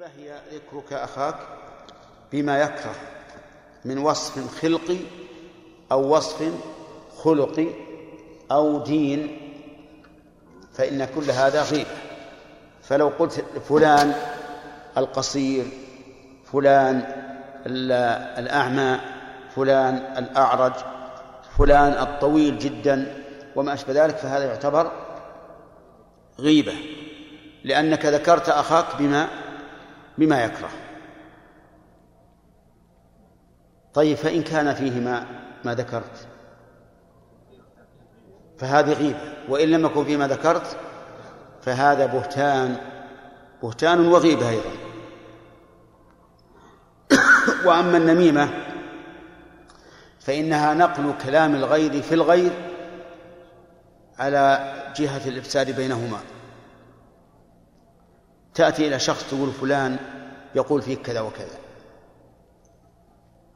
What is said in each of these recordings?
الغيبة هي ذكرك أخاك بما يكره من وصف خلقي أو وصف خلقي أو دين فإن كل هذا غيبة فلو قلت فلان القصير فلان الأعمى فلان الأعرج فلان الطويل جدا وما أشبه ذلك فهذا يعتبر غيبة. لأنك ذكرت أخاك بما بما يكره. طيب فإن كان فيه ما ذكرت فهذه غيبة. وإن لم يكن فيه ما ذكرت فهذا بهتان بهتان وغيبة أيضا. وأما النميمة فإنها نقل كلام الغير في الغير على جهة الإفساد بينهما. تأتي إلى شخص تقول فلان يقول فيك كذا وكذا.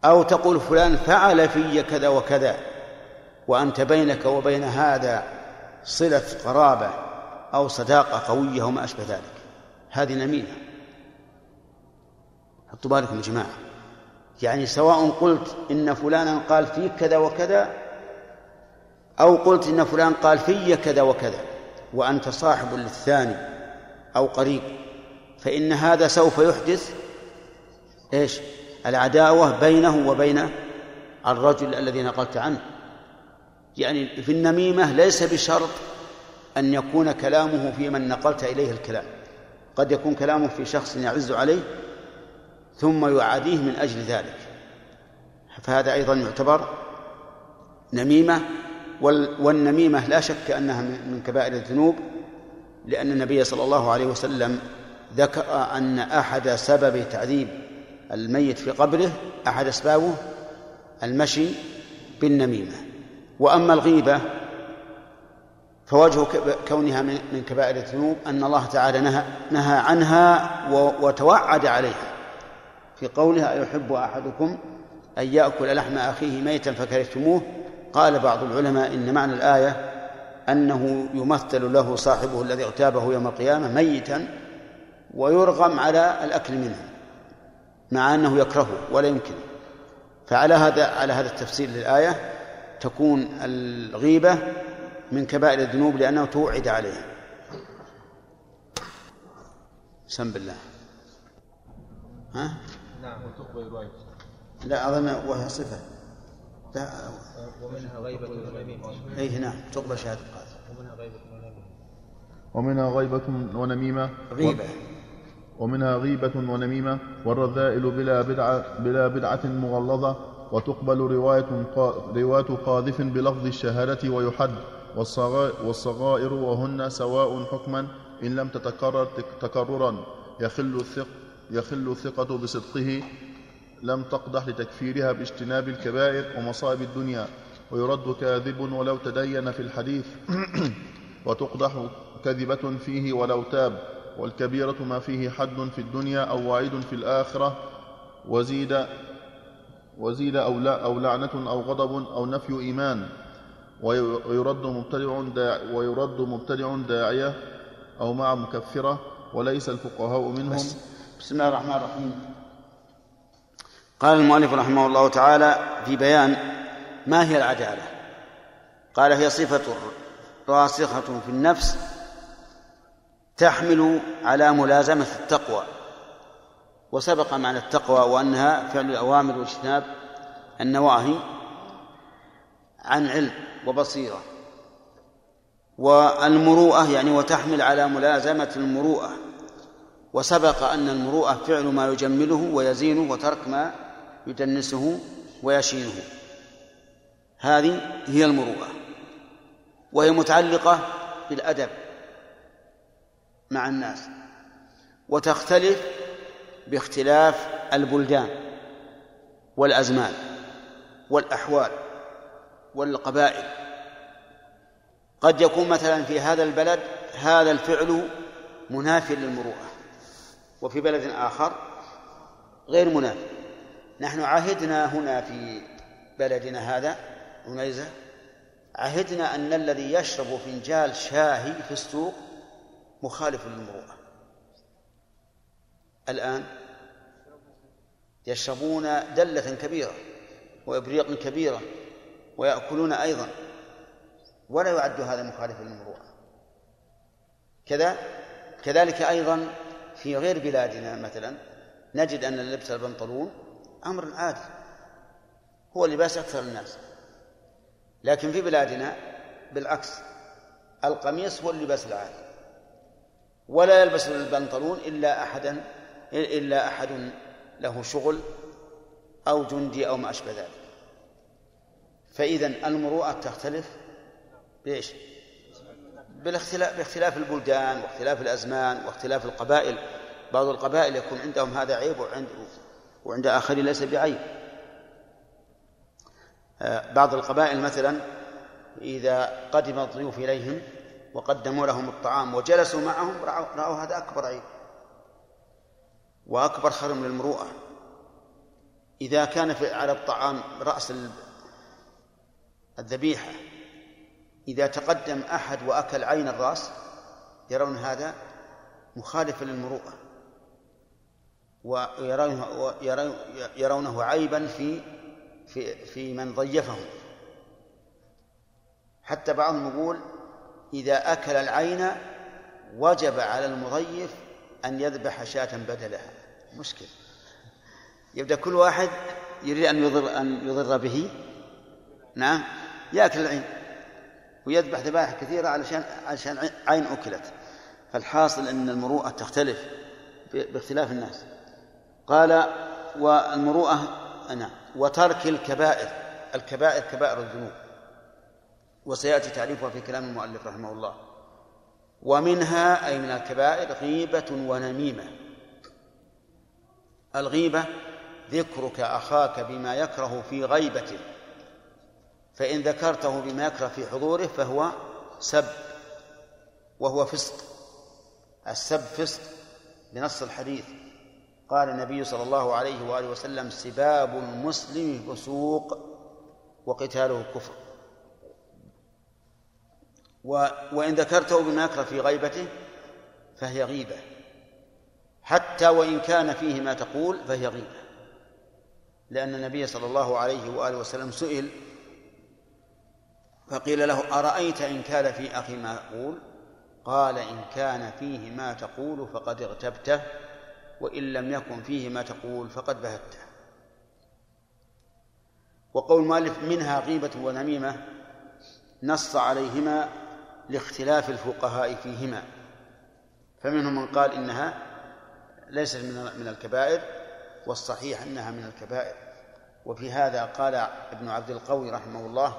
أو تقول فلان فعل في كذا وكذا وأنت بينك وبين هذا صلة قرابة أو صداقة قوية وما أشبه ذلك. هذه نميمة. حطوا بالكم يا جماعة. يعني سواء قلت إن فلانا قال فيك كذا وكذا أو قلت إن فلان قال في كذا وكذا وأنت صاحب للثاني أو قريب. فإن هذا سوف يحدث إيش؟ العداوة بينه وبين الرجل الذي نقلت عنه. يعني في النميمة ليس بشرط أن يكون كلامه في من نقلت إليه الكلام. قد يكون كلامه في شخص يعز عليه ثم يعاديه من أجل ذلك. فهذا أيضا يعتبر نميمة والنميمة لا شك أنها من كبائر الذنوب لأن النبي صلى الله عليه وسلم ذكر أن أحد سبب تعذيب الميت في قبره أحد أسبابه المشي بالنميمة. وأما الغيبة فوجه كونها من كبائر الذنوب أن الله تعالى نهى, نهى عنها وتوعد عليها. في قولها أيحب أحدكم أن يأكل لحم أخيه ميتا فكرهتموه؟ قال بعض العلماء إن معنى الآية أنه يمثل له صاحبه الذي اغتابه يوم القيامة ميتا ويرغم على الأكل منه مع أنه يكرهه ولا يمكن. فعلى هذا على هذا التفسير للآية تكون الغيبة من كبائر الذنوب لأنه توعد عليه. سم بالله ها؟ نعم وتقبل لا أظن وهي صفة. لا ومنها غيبة ونميمة أي نعم تقبل شهادة القاضي. ومنها غيبة ونميمة ومنها غيبة ونميمة. غيبة. ومنها غيبة ونميمة والرذائل بلا بدعة بلا بدعة مغلظة وتقبل رواية رواية قاذف بلفظ الشهادة ويحد والصغائر وهن سواء حكما إن لم تتكرر تكررا. يخل الثق يخل الثقة بصدقه لم تقدح لتكفيرها باجتناب الكبائر ومصائب الدنيا. ويرد كاذب ولو تدين في الحديث وتقدح كذبة فيه ولو تاب. والكبيرة ما فيه حد في الدنيا أو وعيد في الآخرة وزيد وزيد أو, لا أو لعنة أو غضب أو نفي إيمان ويرد مبتدع ويرد مبتدع داعية أو مع مكفرة وليس الفقهاء منهم. بسم الله الرحمن الرحيم. قال المؤلف رحمه الله تعالى في بيان ما هي العدالة. قال هي صفة راسخة في النفس تحمل على ملازمة التقوى. وسبق معنى التقوى وأنها فعل الأوامر واجتناب النواهي عن علم وبصيرة. والمروءة يعني وتحمل على ملازمة المروءة. وسبق أن المروءة فعل ما يجمله ويزينه وترك ما يدنسه ويشينه. هذه هي المروءة. وهي متعلقة بالأدب. مع الناس وتختلف باختلاف البلدان والأزمان والأحوال والقبائل. قد يكون مثلا في هذا البلد هذا الفعل منافي للمروءة وفي بلد آخر غير منافي نحن عهدنا هنا في بلدنا هذا عنيزة عهدنا أن الذي يشرب فنجال شاهي في السوق مخالف للمروءة. الآن يشربون دلة كبيرة وإبريق كبيرة ويأكلون أيضا. ولا يعد هذا مخالفا للمروءة. كذا كذلك أيضا في غير بلادنا مثلا نجد أن لبس البنطلون أمر عادي. هو لباس أكثر الناس. لكن في بلادنا بالعكس القميص هو اللباس العادي. ولا يلبس البنطلون إلا أحدا إلا أحد له شغل أو جندي أو ما أشبه ذلك. فإذا المروءة تختلف بإيش؟ بالاختلاف باختلاف البلدان واختلاف الأزمان واختلاف القبائل. بعض القبائل يكون عندهم هذا عيب وعند وعند آخرين ليس بعيب. آه، بعض القبائل مثلا إذا قدم الضيوف إليهم وقدموا لهم الطعام وجلسوا معهم رأوا هذا أكبر عيب. وأكبر خرم للمروءة. إذا كان في على الطعام رأس الذبيحة إذا تقدم أحد وأكل عين الرأس يرون هذا مخالفا للمروءة. ويرونه عيبا في في في من ضيفهم. حتى بعضهم يقول إذا أكل العين وجب على المضيف أن يذبح شاة بدلها. مشكل. يبدأ كل واحد يريد أن يضر أن يضر به. نعم. يأكل العين ويذبح ذبائح كثيرة علشان علشان عين أكلت. فالحاصل أن المروءة تختلف باختلاف الناس. قال والمروءة نعم وترك الكبائر. الكبائر كبائر الذنوب. وسيأتي تعريفها في كلام المؤلف رحمه الله. ومنها أي من الكبائر غيبة ونميمة. الغيبة ذكرك أخاك بما يكره في غيبته. فإن ذكرته بما يكره في حضوره فهو سب وهو فسق. السب فسق بنص الحديث. قال النبي صلى الله عليه وآله وسلم سباب المسلم فسوق وقتاله كفر. و وإن ذكرته بما يكره في غيبته فهي غيبة. حتى وإن كان فيه ما تقول فهي غيبة. لأن النبي صلى الله عليه وآله وسلم سئل فقيل له أرأيت إن كان في أخي ما أقول؟ قال إن كان فيه ما تقول فقد اغتبته وإن لم يكن فيه ما تقول فقد بهته. وقول المؤلف منها غيبة ونميمة نص عليهما لاختلاف الفقهاء فيهما. فمنهم من قال إنها ليست من الكبائر والصحيح أنها من الكبائر. وفي هذا قال ابن عبد القوي رحمه الله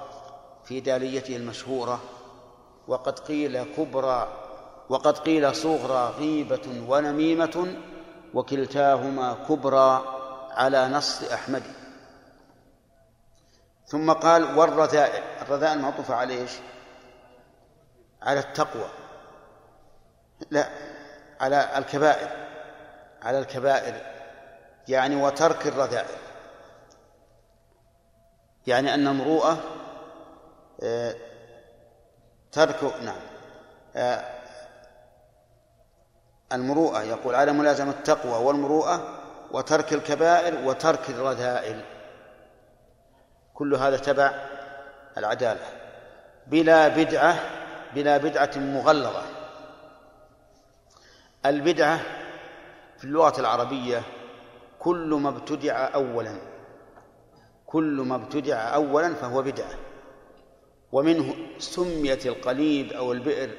في داليته المشهورة وقد قيل كبرى وقد قيل صغرى غيبة ونميمة وكلتاهما كبرى على نص أحمد. ثم قال والرذائل. الرذائل معطوفة على إيش؟ على التقوى. لا على الكبائر على الكبائر يعني وترك الرذائل. يعني أن المروءة آه، ترك نعم آه، المروءة يقول على ملازمة التقوى والمروءة وترك الكبائر وترك الرذائل. كل هذا تبع العدالة. بلا بدعة بلا بدعة مغلظة. البدعة في اللغة العربية كل ما ابتدع أولا. كل ما ابتدع أولا فهو بدعة. ومنه سميت القليب أو البئر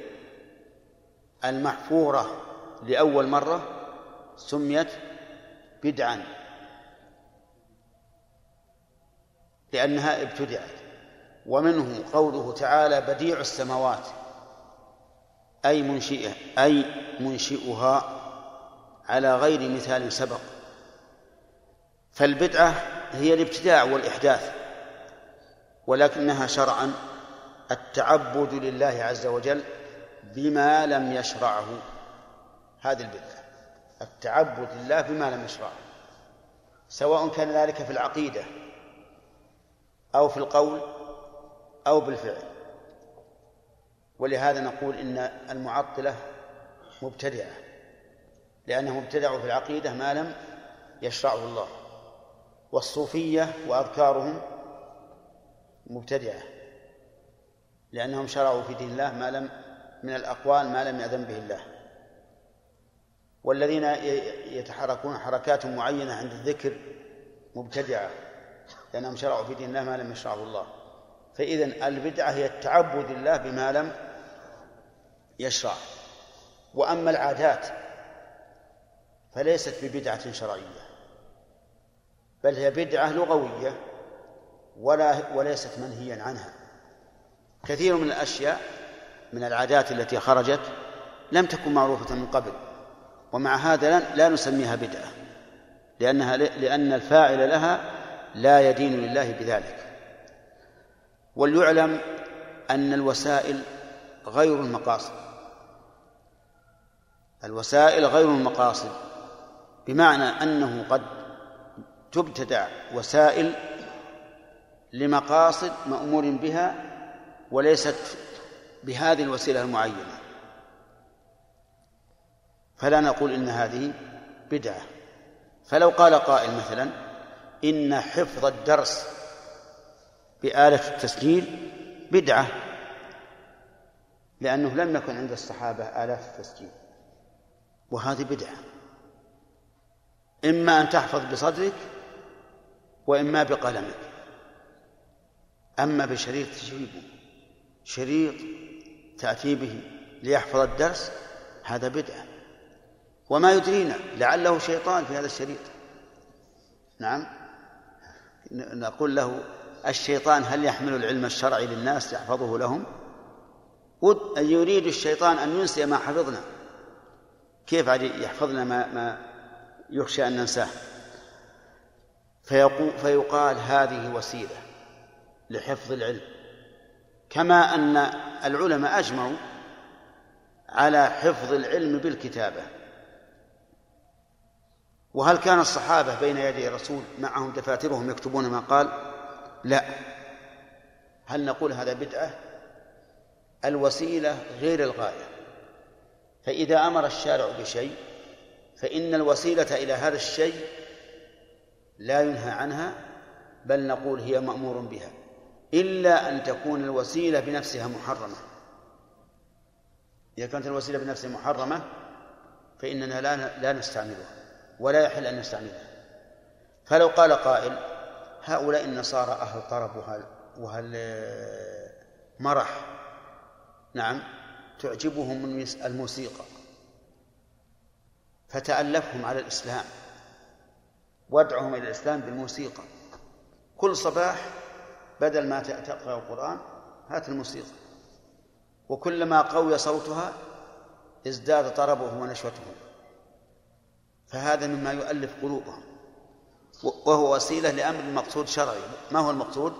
المحفورة لأول مرة سميت بدعا. لأنها ابتدعت. ومنه قوله تعالى بديع السماوات. أي منشئه أي منشئها على غير مثال سبق. فالبدعة هي الابتداع والإحداث ولكنها شرعا التعبد لله عز وجل بما لم يشرعه. هذه البدعة التعبد لله بما لم يشرعه سواء كان ذلك في العقيدة أو في القول أو بالفعل. ولهذا نقول إن المعطلة مبتدعة لأنهم ابتدعوا في العقيدة ما لم يشرعه الله والصوفية وأذكارهم مبتدعة لأنهم شرعوا في دين الله ما لم من الأقوال ما لم يأذن به الله. والذين يتحركون حركات معينة عند الذكر مبتدعة لأنهم شرعوا في دين الله ما لم يشرعه الله. فإذا البدعة هي التعبد الله بما لم يشرع. وأما العادات فليست ببدعة شرعية بل هي بدعة لغوية ولا وليست منهيا عنها. كثير من الأشياء من العادات التي خرجت لم تكن معروفة من قبل ومع هذا لا نسميها بدعة لأنها لأن الفاعل لها لا يدين لله بذلك. وليعلم أن الوسائل غير المقاصد. الوسائل غير المقاصد بمعنى أنه قد تبتدع وسائل لمقاصد مأمور بها وليست بهذه الوسيلة المعينة. فلا نقول إن هذه بدعة. فلو قال قائل مثلا إن حفظ الدرس بآلة التسجيل بدعة لأنه لم يكن عند الصحابة آلات التسجيل. وهذه بدعة. إما أن تحفظ بصدرك وإما بقلمك. أما بشريط تجيبه شريط تأتي به ليحفظ الدرس هذا بدعة. وما يدرينا لعله شيطان في هذا الشريط. نعم. نقول له الشيطان هل يحمل العلم الشرعي للناس يحفظه لهم؟ يريد الشيطان أن ينسي ما حفظنا. كيف يحفظنا ما, ما يخشى أن ننساه؟ فيقال هذه وسيلة لحفظ العلم. كما أن العلماء أجمعوا على حفظ العلم بالكتابة. وهل كان الصحابة بين يدي الرسول معهم دفاترهم يكتبون ما قال؟ لا. هل نقول هذا بدعة؟ الوسيلة غير الغاية. فإذا أمر الشارع بشيء فإن الوسيلة إلى هذا الشيء لا ينهى عنها بل نقول هي مأمور بها إلا أن تكون الوسيلة بنفسها محرمة. إذا كانت الوسيلة بنفسها محرمة فإننا لا لا نستعملها ولا يحل أن نستعملها. فلو قال قائل هؤلاء النصارى أهل طرب وهل وهل مرح؟ نعم. تعجبهم الموسيقى فتألفهم على الإسلام وادعهم إلى الإسلام بالموسيقى. كل صباح بدل ما تقرأ القرآن هات الموسيقى. وكلما قوي صوتها ازداد طربهم ونشوتهم. فهذا مما يؤلف قلوبهم. وهو وسيلة لأمر مقصود شرعي. ما هو المقصود؟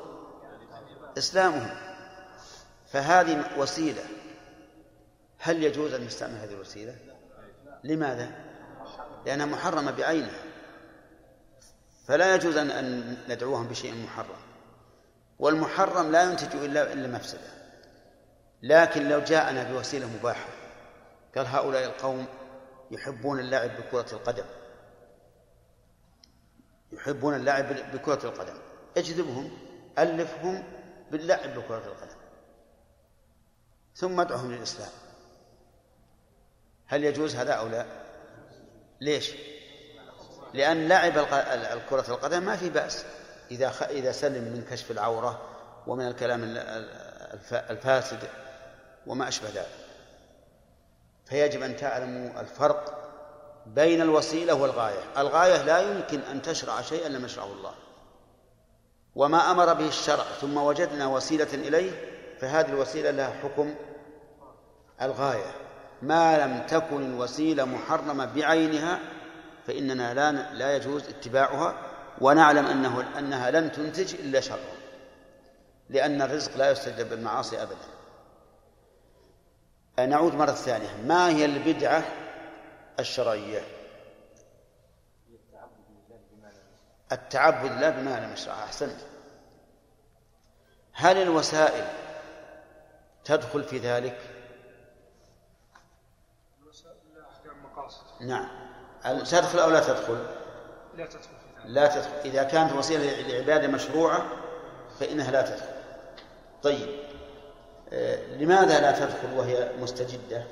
إسلامهم. فهذه وسيلة هل يجوز أن نستعمل هذه الوسيلة؟ لماذا؟ لأنها محرمة بعينها. فلا يجوز أن ندعوهم بشيء محرم. والمحرم لا ينتج إلا إلا مفسدة. لكن لو جاءنا بوسيلة مباحة قال هؤلاء القوم يحبون اللعب بكرة القدم. يحبون اللعب بكرة القدم. اجذبهم ألفهم باللعب بكرة القدم. ثم ادعهم للإسلام. هل يجوز هذا أو لا؟ ليش؟ لأن لعب كرة القدم ما في بأس. إذا إذا سلم من كشف العورة ومن الكلام الفاسد وما أشبه ذلك. فيجب أن تعلموا الفرق بين الوسيلة والغاية. الغاية لا يمكن أن تشرع شيئا لم يشرعه الله. وما أمر به الشرع ثم وجدنا وسيلة إليه فهذه الوسيلة لها حكم الغاية. ما لم تكن الوسيلة محرمة بعينها فإننا لا لا يجوز اتباعها ونعلم أنه أنها لن تنتج إلا شرا لأن الرزق لا يستجلب بالمعاصي أبدا. نعود مرة ثانية. ما هي البدعة الشرعية؟ التعبد لله بما لم يشرع. أحسنت. هل الوسائل تدخل في ذلك؟ نعم. تدخل أو لا تدخل؟ لا تدخل لا تدخل. إذا كانت وسيلة لعبادة مشروعة فإنها لا تدخل. طيب. آه، لماذا لا تدخل وهي مستجدة؟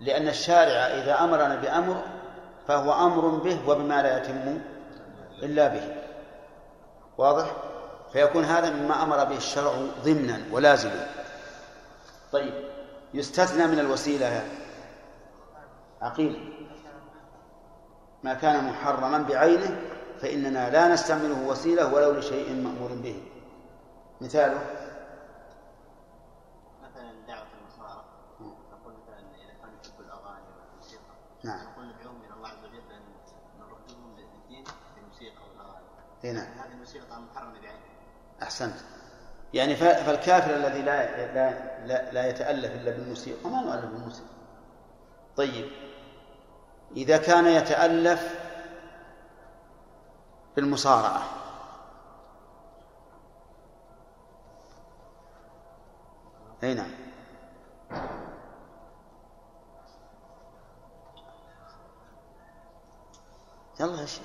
لأن الشارع إذا أمرنا بأمر فهو أمر به وبما لا يتم إلا به. واضح؟ فيكون هذا مما أمر به الشرع ضمنا ولازما. طيب. يستثنى من الوسيلة. عقيل. ما كان محرما بعينه فإننا لا نستعمله وسيلة ولو لشيء مأمور به. مثاله. مثلا دعوة النصارى. نقول مثلا إذا كانوا يحبوا الأغاني والموسيقى. نعم. نقول ندعوهم من الله عز وجل أن نردهم للدين بالموسيقى والأغاني. إيه نعم. هذه الموسيقى طبعا محرمة بعينها أحسنت. يعني فالكافر الذي لا لا لا, لا يتألف إلا بالموسيقى ما نؤلف بالموسيقى طيب. إذا كان يتألف بالمصارعة. أي نعم. يلا يا شيخ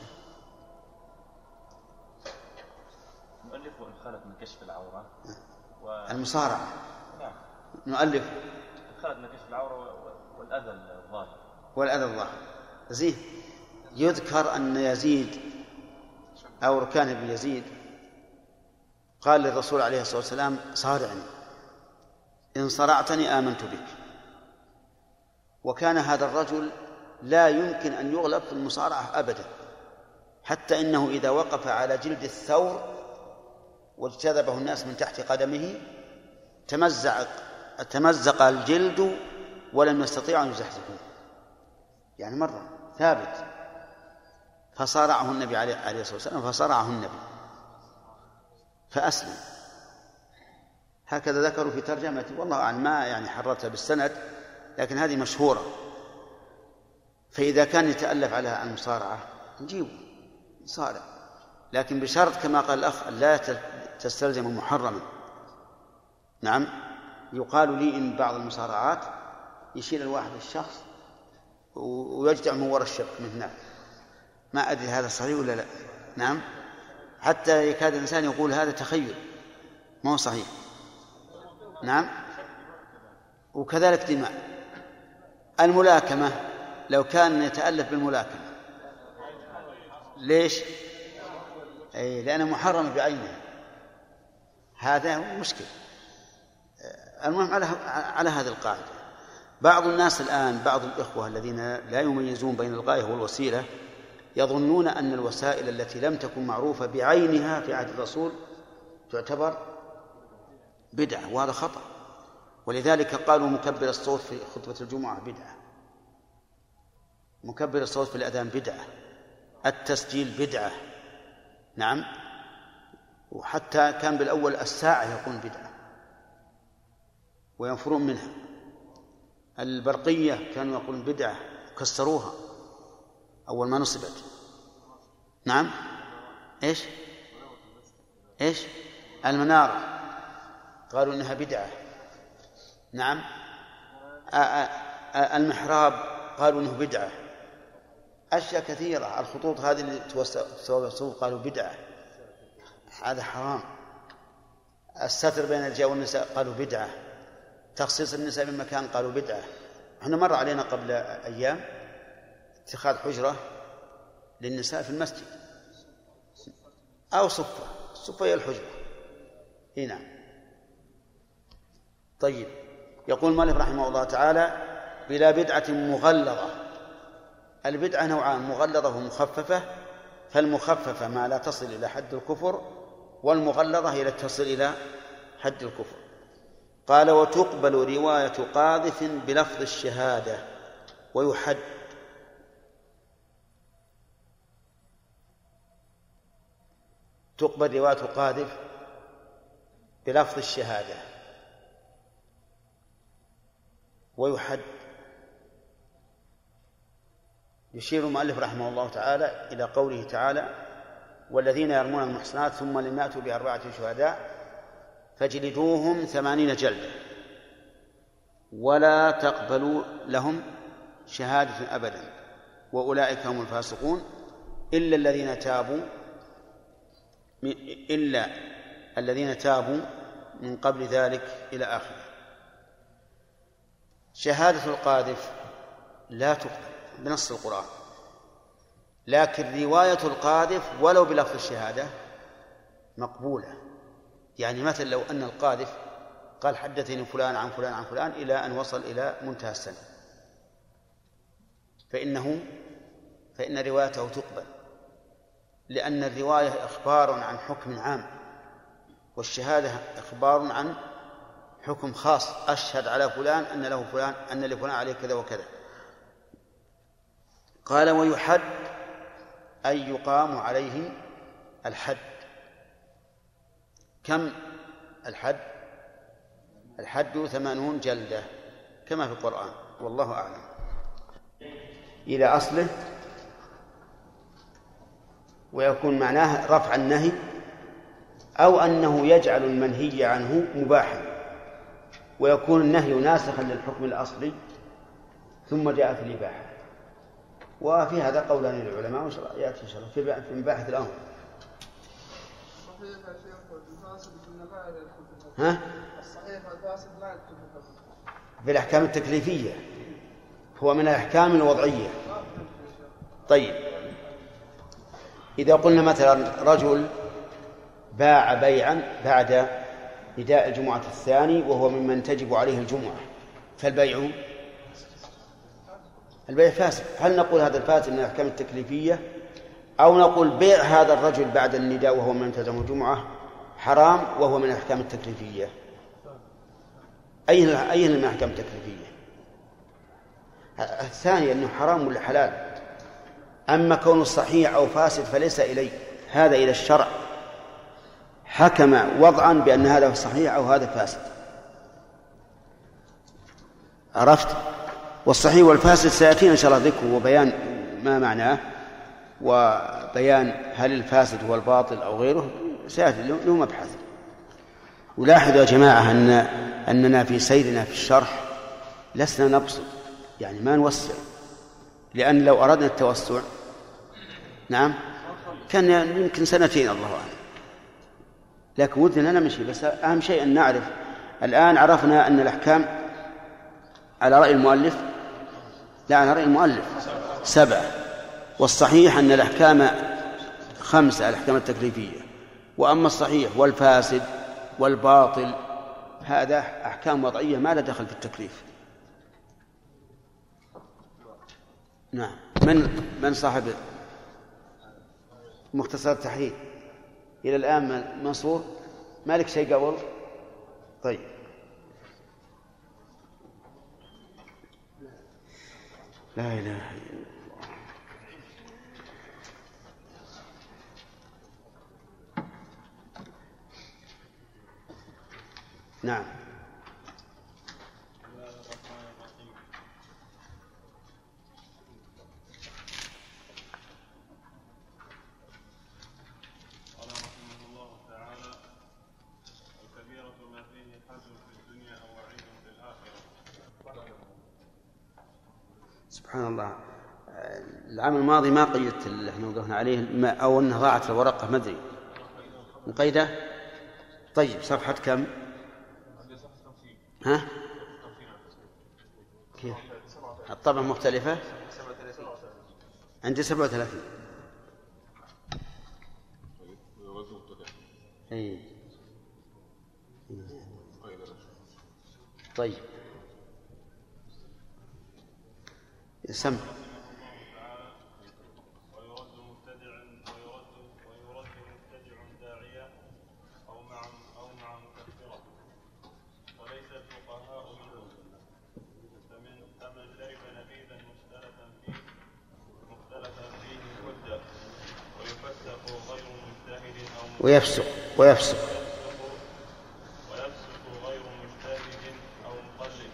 المؤلف وإن خلت من كشف العورة. و... المصارعة. نعم. نؤلف خلت من كشف العورة والأذى الظاهر. والأذى الظاهر. زين. يذكر أن يزيد أو ركان بن يزيد قال للرسول عليه الصلاة والسلام صارعني. إن صرعتني آمنت بك. وكان هذا الرجل لا يمكن أن يغلب في المصارعة أبدا حتى إنه إذا وقف على جلد الثور واجتذبه الناس من تحت قدمه تمزق تمزق الجلد ولم يستطيعوا أن يزحزحوه. يعني مرة ثابت فصارعه النبي عليه الصلاة والسلام فصرعه النبي. فأسلم. هكذا ذكروا في ترجمته والله أعلم ما يعني حررتها بالسند لكن هذه مشهورة. فإذا كان يتألف على المصارعة نجيبه صارع لكن بشرط كما قال الأخ لا تستلزم محرما. نعم. يقال لي إن بعض المصارعات يشيل الواحد الشخص ويجدع من وراء الشبك من هناك. ما أدري هذا صحيح ولا لا. نعم. حتى يكاد الإنسان يقول هذا تخيل. ما هو صحيح. نعم. وكذلك دماء. الملاكمة لو كان يتألف بالملاكمة. ليش؟ أي لأنه محرم بعينه. هذا مشكل. المهم على على هذه القاعدة. بعض الناس الآن بعض الإخوة الذين لا يميزون بين الغاية والوسيلة يظنون أن الوسائل التي لم تكن معروفة بعينها في عهد الرسول تعتبر بدعة وهذا خطأ. ولذلك قالوا مكبر الصوت في خطبة الجمعة بدعة. مكبر الصوت في الأذان بدعة. التسجيل بدعة. نعم. وحتى كان بالأول الساعة يقول بدعة وينفرون منها. البرقية كانوا يقولون بدعة كسروها أول ما نصبت. نعم؟ إيش؟ إيش؟ المنارة. قالوا إنها بدعة. نعم؟ المحراب قالوا إنه بدعة. أشياء كثيرة. الخطوط هذه اللي توسع قالوا بدعة. هذا حرام. الستر بين الرجال والنساء قالوا بدعة. تخصيص النساء بمكان قالوا بدعة. إحنا مر علينا قبل أيام اتخاذ حجرة للنساء في المسجد. أو صفة. الصفة هي الحجرة. هنا نعم. طيب. يقول مالك رحمه الله تعالى بلا بدعة مغلظة. البدعة نوعان مغلظة ومخففة. فالمخففة ما لا تصل إلى حد الكفر والمغلظة التي تصل إلى حد الكفر. قال وتقبل رواية قاذف بلفظ الشهادة ويحد تقبل رواية قاذف بلفظ الشهادة ويحد يشير المؤلف رحمه الله تعالى إلى قوله تعالى والذين يرمون المحصنات ثم لم يأتوا بأربعة شهداء فاجلدوهم ثمانين جلدة ولا تقبلوا لهم شهادة أبدا. وأولئك هم الفاسقون. إلا الذين تابوا إلا الذين تابوا من قبل ذلك إلى آخره. شهادة القاذف لا تقبل. بنص القرآن. لكن رواية القاذف ولو بلفظ الشهادة مقبولة. يعني مثلا لو أن القاذف قال حدثني فلان عن فلان عن فلان إلى أن وصل إلى منتهى السنة فإنه فإن روايته تقبل لأن الرواية إخبار عن حكم عام والشهادة إخبار عن حكم خاص أشهد على فلان أن له فلان أن لفلان عليه كذا وكذا. قال ويحد أي يقام عليه الحد. كم الحد؟ الحد ثمانون جلدة كما في القرآن والله أعلم. إلى أصله. ويكون معناه رفع النهي أو أنه يجعل المنهي عنه مباحا. ويكون النهي ناسخا للحكم الأصلي ثم جاءت الإباحة. وفي هذا قولان للعلماء وإن شاء الله يأتي إن شاء الله في مباحث الأمر. صحيح يا شيخ الفاسد ها؟ الصحيح الفاسد يدخل في الأحكام التكليفية. هو من الأحكام الوضعية. طيب. إذا قلنا مثلا رجل باع بيعا بعد نداء الجمعة الثاني وهو ممن تجب عليه الجمعة فالبيع البيع فاسد. هل نقول هذا الفاسد من الأحكام التكليفية؟ أو نقول بيع هذا الرجل بعد النداء وهو من تلزم الجمعة حرام وهو من الأحكام التكليفية؟ أي أي من الأحكام التكليفية؟ الثاني أنه حرام ولا حلال؟ أما كونه صحيح أو فاسد فليس إلي هذا إلى الشرع. حكم وضعا بأن هذا صحيح أو هذا فاسد. عرفت؟ والصحيح والفاسد سيأتينا إن شاء الله ذكره وبيان ما معناه وبيان هل الفاسد هو الباطل أو غيره سيأتي له مبحث. ولاحظوا يا جماعة أن أننا في سيرنا في الشرح لسنا نبسط يعني ما نوسع لأن لو أردنا التوسع نعم كان يمكن سنتين الله أعلم. لكن ودنا نمشي بس أهم شيء أن نعرف. الآن عرفنا أن الأحكام على رأي المؤلف لا على رأي المؤلف. سبعة والصحيح أن الأحكام خمسة الأحكام التكليفية. وأما الصحيح والفاسد والباطل هذا أحكام وضعية ما لا دخل في التكليف. نعم. من من صاحب مختصر التحرير؟ إلى الآن منصور؟ مالك شيء قبل؟ طيب. لا إله إلا الله. نعم قال رحمه الله تعالى الكبيرة ما فيه حزن في الدنيا أو وعيد في الآخرة سبحان الله العام الماضي ما قيدت اللي إحنا وقفنا عليه ما أو انها ضاعت الورقة ما أدري مقيدة طيب صفحة كم؟ ها؟ كيف؟ الطبعة مختلفة؟ عندي 37 اي طيب سم ويرد مبتدع ويرد ويرد مبتدع داعية أو مع أو مع مكفرة وليس الفقهاء منهم فمن فمن شرب نبيذا مختلفا فيه مختلفا فيه حجة ويفسق غير مجتهد أو ويفسق ويفسق ويفسق غير مجتهد أو مقلد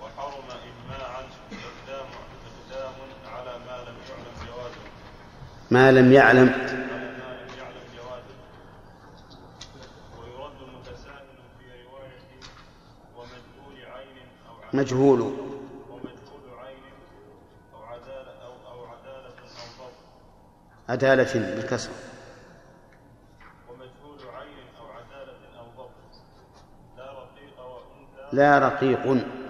وحرم إجماعا إقدام إقدام على ما لم يعلم جوازه ما لم يعلم على ما لم يعلم جوازه ويرد متساهل في رواية ومجهول عين أو مجهول. عدالة بالكسر. ومجهول عين أو عدالة أو لا رقيق لا رقيق.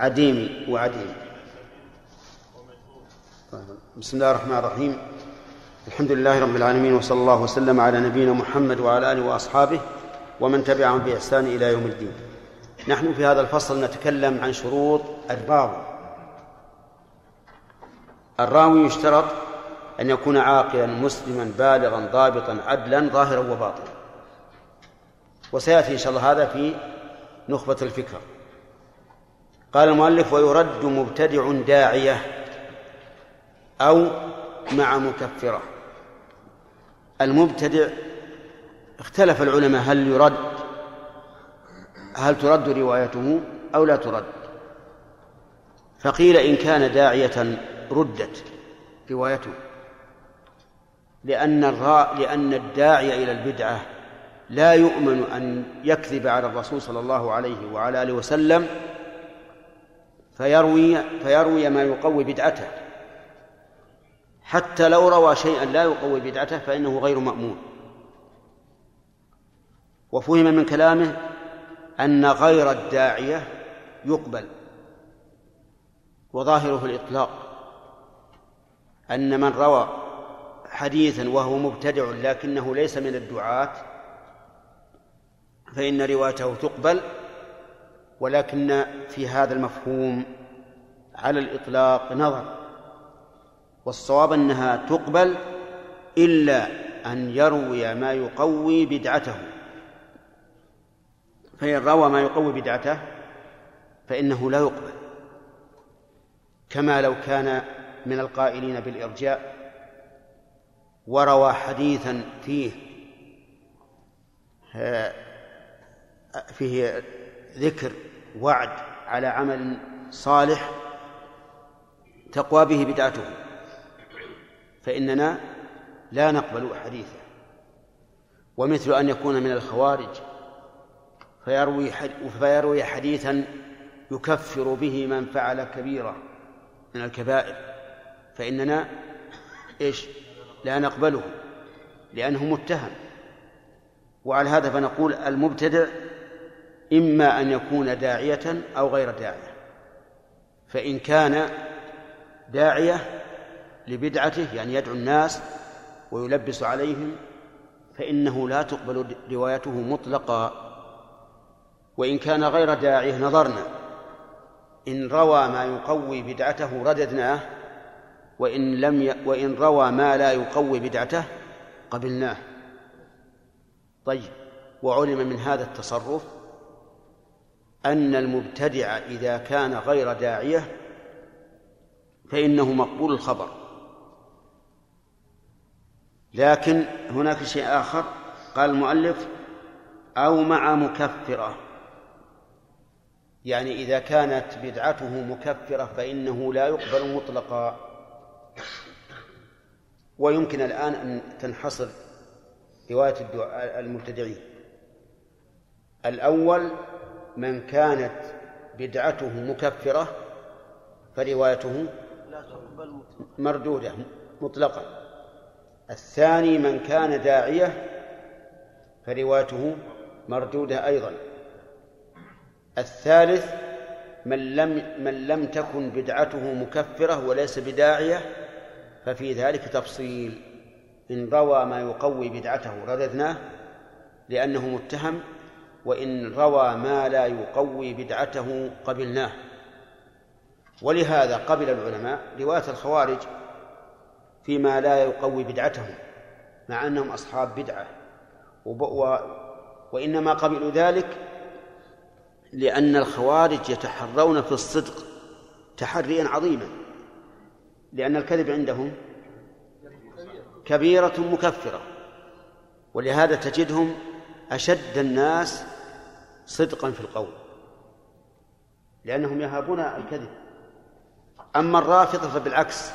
عديم وعديم. بسم الله الرحمن الرحيم. الحمد لله رب العالمين وصلى الله وسلم على نبينا محمد وعلى آله وأصحابه ومن تبعهم بإحسان إلى يوم الدين. نحن في هذا الفصل نتكلم عن شروط الراوي الراوي يشترط أن يكون عاقلا مسلما بالغا ضابطا عدلا ظاهرا وباطنا. وسيأتي إن شاء الله هذا في نخبة الفكرة قال المؤلف ويرد مبتدع داعية أو مع مكفرة. المبتدع اختلف العلماء هل يرد؟ هل ترد روايته أو لا ترد؟ فقيل إن كان داعية ردت روايته لأن الراء لأن الداعي إلى البدعة لا يؤمن أن يكذب على الرسول صلى الله عليه وعلى آله وسلم فيروي فيروي ما يقوي بدعته. حتى لو روى شيئا لا يقوي بدعته فإنه غير مأمون. وفهم من كلامه أن غير الداعية يقبل. وظاهره الإطلاق. أن من روى حديثا وهو مبتدع لكنه ليس من الدعاة فإن روايته تقبل ولكن في هذا المفهوم على الإطلاق نظر والصواب أنها تقبل إلا أن يروي ما يقوي بدعته. فإن روى ما يقوي بدعته فإنه لا يقبل كما لو كان من القائلين بالإرجاء وروى حديثا فيه فيه ذكر وعد على عمل صالح تقوى به بدعته. فإننا لا نقبل حديثه. ومثل أن يكون من الخوارج فيروي فيروي حديثا يكفر به من فعل كبيرة من الكبائر. فإننا إيش؟ لا نقبله لأنه متهم. وعلى هذا فنقول المبتدع إما أن يكون داعية أو غير داعية. فإن كان داعية لبدعته يعني يدعو الناس ويلبس عليهم فإنه لا تقبل روايته مطلقا. وإن كان غير داعيه نظرنا. إن روى ما يقوي بدعته رددناه وإن لم ي... وإن روى ما لا يقوي بدعته قبلناه. طيب وعلم من هذا التصرف. أن المبتدع إذا كان غير داعية فإنه مقبول الخبر. لكن هناك شيء آخر قال المؤلف أو مع مكفرة. يعني إذا كانت بدعته مكفرة فإنه لا يقبل مطلقا. ويمكن الآن أن تنحصر رواية المبتدعين. الأول من كانت بدعته مكفرة فروايته مردودة مطلقا الثاني من كان داعية فروايته مردودة أيضا. الثالث من لم من لم تكن بدعته مكفرة وليس بداعية ففي ذلك تفصيل. إن روى ما يقوي بدعته رددناه لأنه متهم وإن روى ما لا يقوي بدعته قبلناه. ولهذا قبل العلماء رواية الخوارج فيما لا يقوي بدعتهم مع أنهم أصحاب بدعة و... وإنما قبلوا ذلك لأن الخوارج يتحرون في الصدق تحريا عظيما لأن الكذب عندهم كبيرة مكفرة ولهذا تجدهم أشد الناس صدقا في القول لأنهم يهابون الكذب. أما الرافضة فبالعكس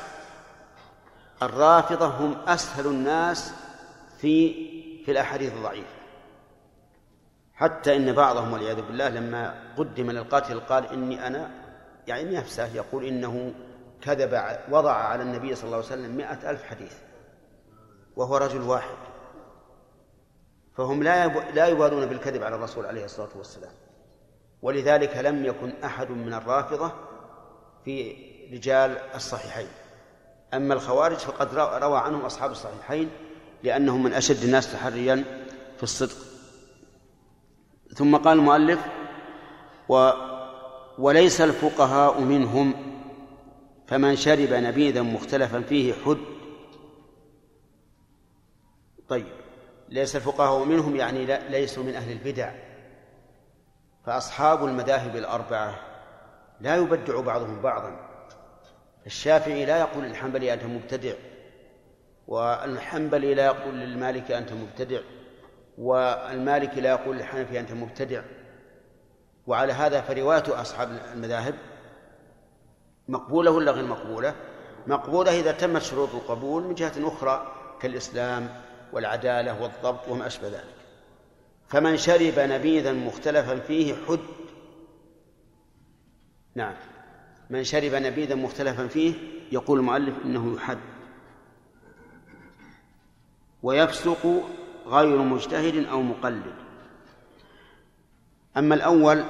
الرافضة هم أسهل الناس في في الأحاديث الضعيفة. حتى إن بعضهم والعياذ بالله لما قدم للقاتل قال إني أنا يعني نفسه يقول إنه كذب وضع على النبي صلى الله عليه وسلم مئة ألف حديث وهو رجل واحد. فهم لا لا يبالون بالكذب على الرسول عليه الصلاة والسلام. ولذلك لم يكن أحد من الرافضة في رجال الصحيحين. أما الخوارج فقد روى عنهم أصحاب الصحيحين لأنهم من أشد الناس تحريا في الصدق. ثم قال المؤلف و وليس الفقهاء منهم فمن شرب نبيذا مختلفا فيه حد. طيب. ليس الفقهاء منهم يعني ليسوا من أهل البدع. فأصحاب المذاهب الأربعة لا يبدع بعضهم بعضا. الشافعي لا يقول للحنبلي أنت مبتدع والحنبلي لا يقول للمالكي أنت مبتدع والمالكي لا يقول للحنفي أنت مبتدع. وعلى هذا فرواية أصحاب المذاهب. مقبولة ولا غير مقبولة؟ مقبولة إذا تمت شروط القبول من جهة أخرى كالإسلام والعدالة والضبط وما أشبه ذلك. فمن شرب نبيذا مختلفا فيه حد. نعم. من شرب نبيذا مختلفا فيه يقول المؤلف إنه يحد. ويفسق غير مجتهد أو مقلد. أما الأول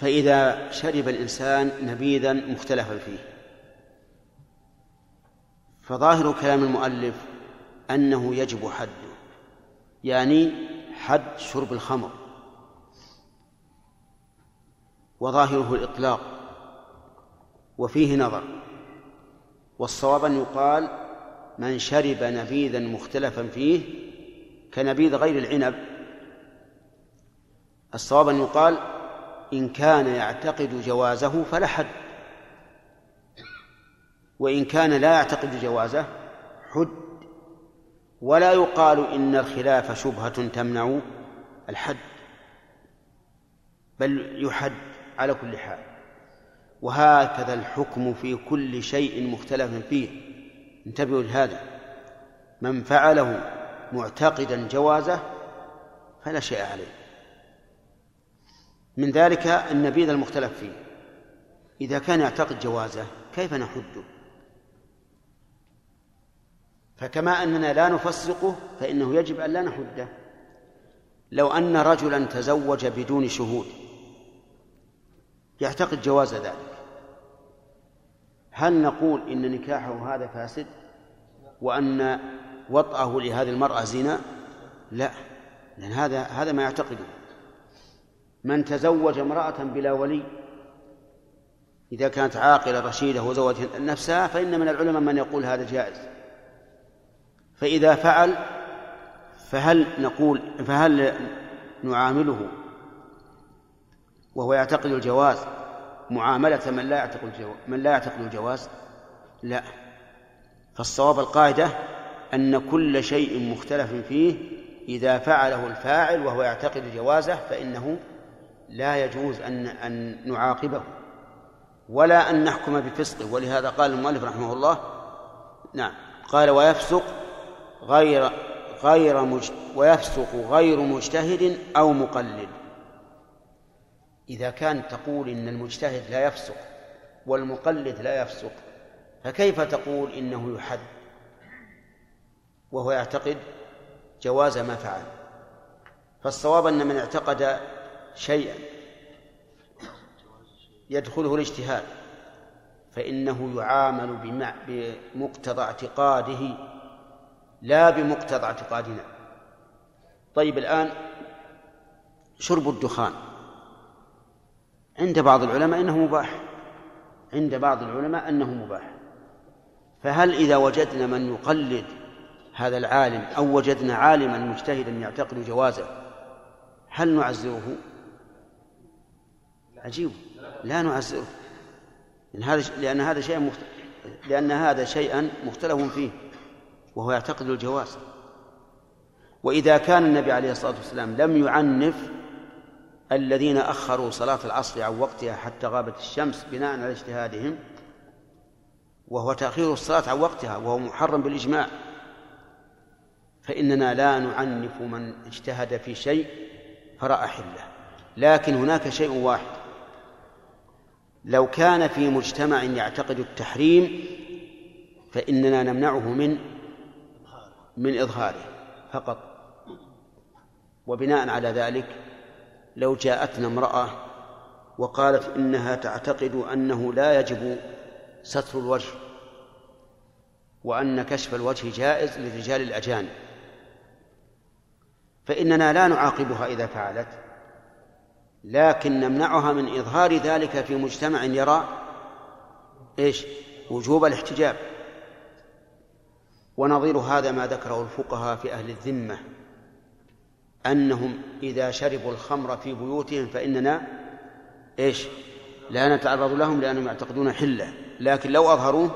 فإذا شرب الإنسان نبيذا مختلفا فيه. فظاهر كلام المؤلف أنه يجب حده يعني حد شرب الخمر وظاهره الإطلاق وفيه نظر والصواب أن يقال من شرب نبيذا مختلفا فيه كنبيذ غير العنب. الصواب أن يقال إن كان يعتقد جوازه فلا حد وإن كان لا يعتقد جوازه حد. ولا يقال إن الخلاف شبهة تمنع الحد بل يحد على كل حال. وهكذا الحكم في كل شيء مختلف فيه. انتبهوا لهذا. من فعله معتقدا جوازه فلا شيء عليه. من ذلك النبيذ المختلف فيه. إذا كان يعتقد جوازه كيف نحده؟ فكما أننا لا نفسقه فإنه يجب أن لا نحده. لو أن رجلا تزوج بدون شهود يعتقد جواز ذلك. هل نقول إن نكاحه هذا فاسد وأن وطأه لهذه المرأة زنا؟ لا لأن هذا هذا ما يعتقده. من تزوج امرأة بلا ولي إذا كانت عاقلة رشيدة وزوجت نفسها فإن من العلماء من يقول هذا جائز. فإذا فعل فهل نقول فهل نعامله؟ وهو يعتقد الجواز معاملة من لا يعتقد من لا يعتقد الجواز؟ لا. فالصواب القاعدة أن كل شيء مختلف فيه إذا فعله الفاعل وهو يعتقد جوازه فإنه لا يجوز أن أن نعاقبه. ولا أن نحكم بفسقه. ولهذا قال المؤلف رحمه الله نعم قال ويفسق غير غير مج ويفسق غير مجتهد أو مقلد. إذا كان تقول إن المجتهد لا يفسق والمقلد لا يفسق فكيف تقول إنه يحد؟ وهو يعتقد جواز ما فعل. فالصواب أن من اعتقد شيئا يدخله الاجتهاد فإنه يعامل بمقتضى اعتقاده لا بمقتضى اعتقادنا. طيب الآن شرب الدخان. عند بعض العلماء إنه مباح. عند بعض العلماء أنه مباح. فهل إذا وجدنا من يقلد هذا العالم أو وجدنا عالما مجتهدا يعتقد جوازه هل نعزره؟ عجيب. لا نعزره. لأن هذا لأن هذا شيء مخت... لأن هذا شيئا مختلف فيه. وهو يعتقد الجواز. وإذا كان النبي عليه الصلاة والسلام لم يعنف الذين أخروا صلاة العصر عن وقتها حتى غابت الشمس بناء على اجتهادهم وهو تأخير الصلاة عن وقتها وهو محرم بالإجماع فإننا لا نعنف من اجتهد في شيء فرأى حلة. لكن هناك شيء واحد. لو كان في مجتمع يعتقد التحريم فإننا نمنعه من من إظهاره فقط. وبناء على ذلك لو جاءتنا امرأة وقالت إنها تعتقد أنه لا يجب ستر الوجه وأن كشف الوجه جائز للرجال الأجانب فإننا لا نعاقبها إذا فعلت لكن نمنعها من إظهار ذلك في مجتمع يرى إيش؟ وجوب الاحتجاب. ونظير هذا ما ذكره الفقهاء في أهل الذمة أنهم إذا شربوا الخمر في بيوتهم فإننا إيش؟ لا نتعرض لهم لأنهم يعتقدون حلة لكن لو أظهروه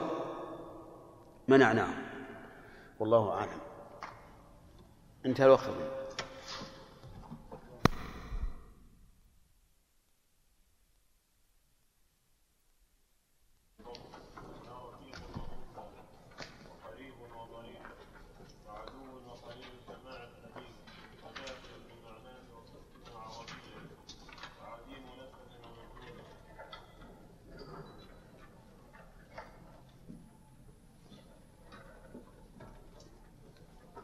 منعناهم. والله أعلم. انتهى الوقت وقريب وضريب وعدو وقريب سماع الحديث وكافر بمعناه وصدق عربيا وعديم نسب ومجهول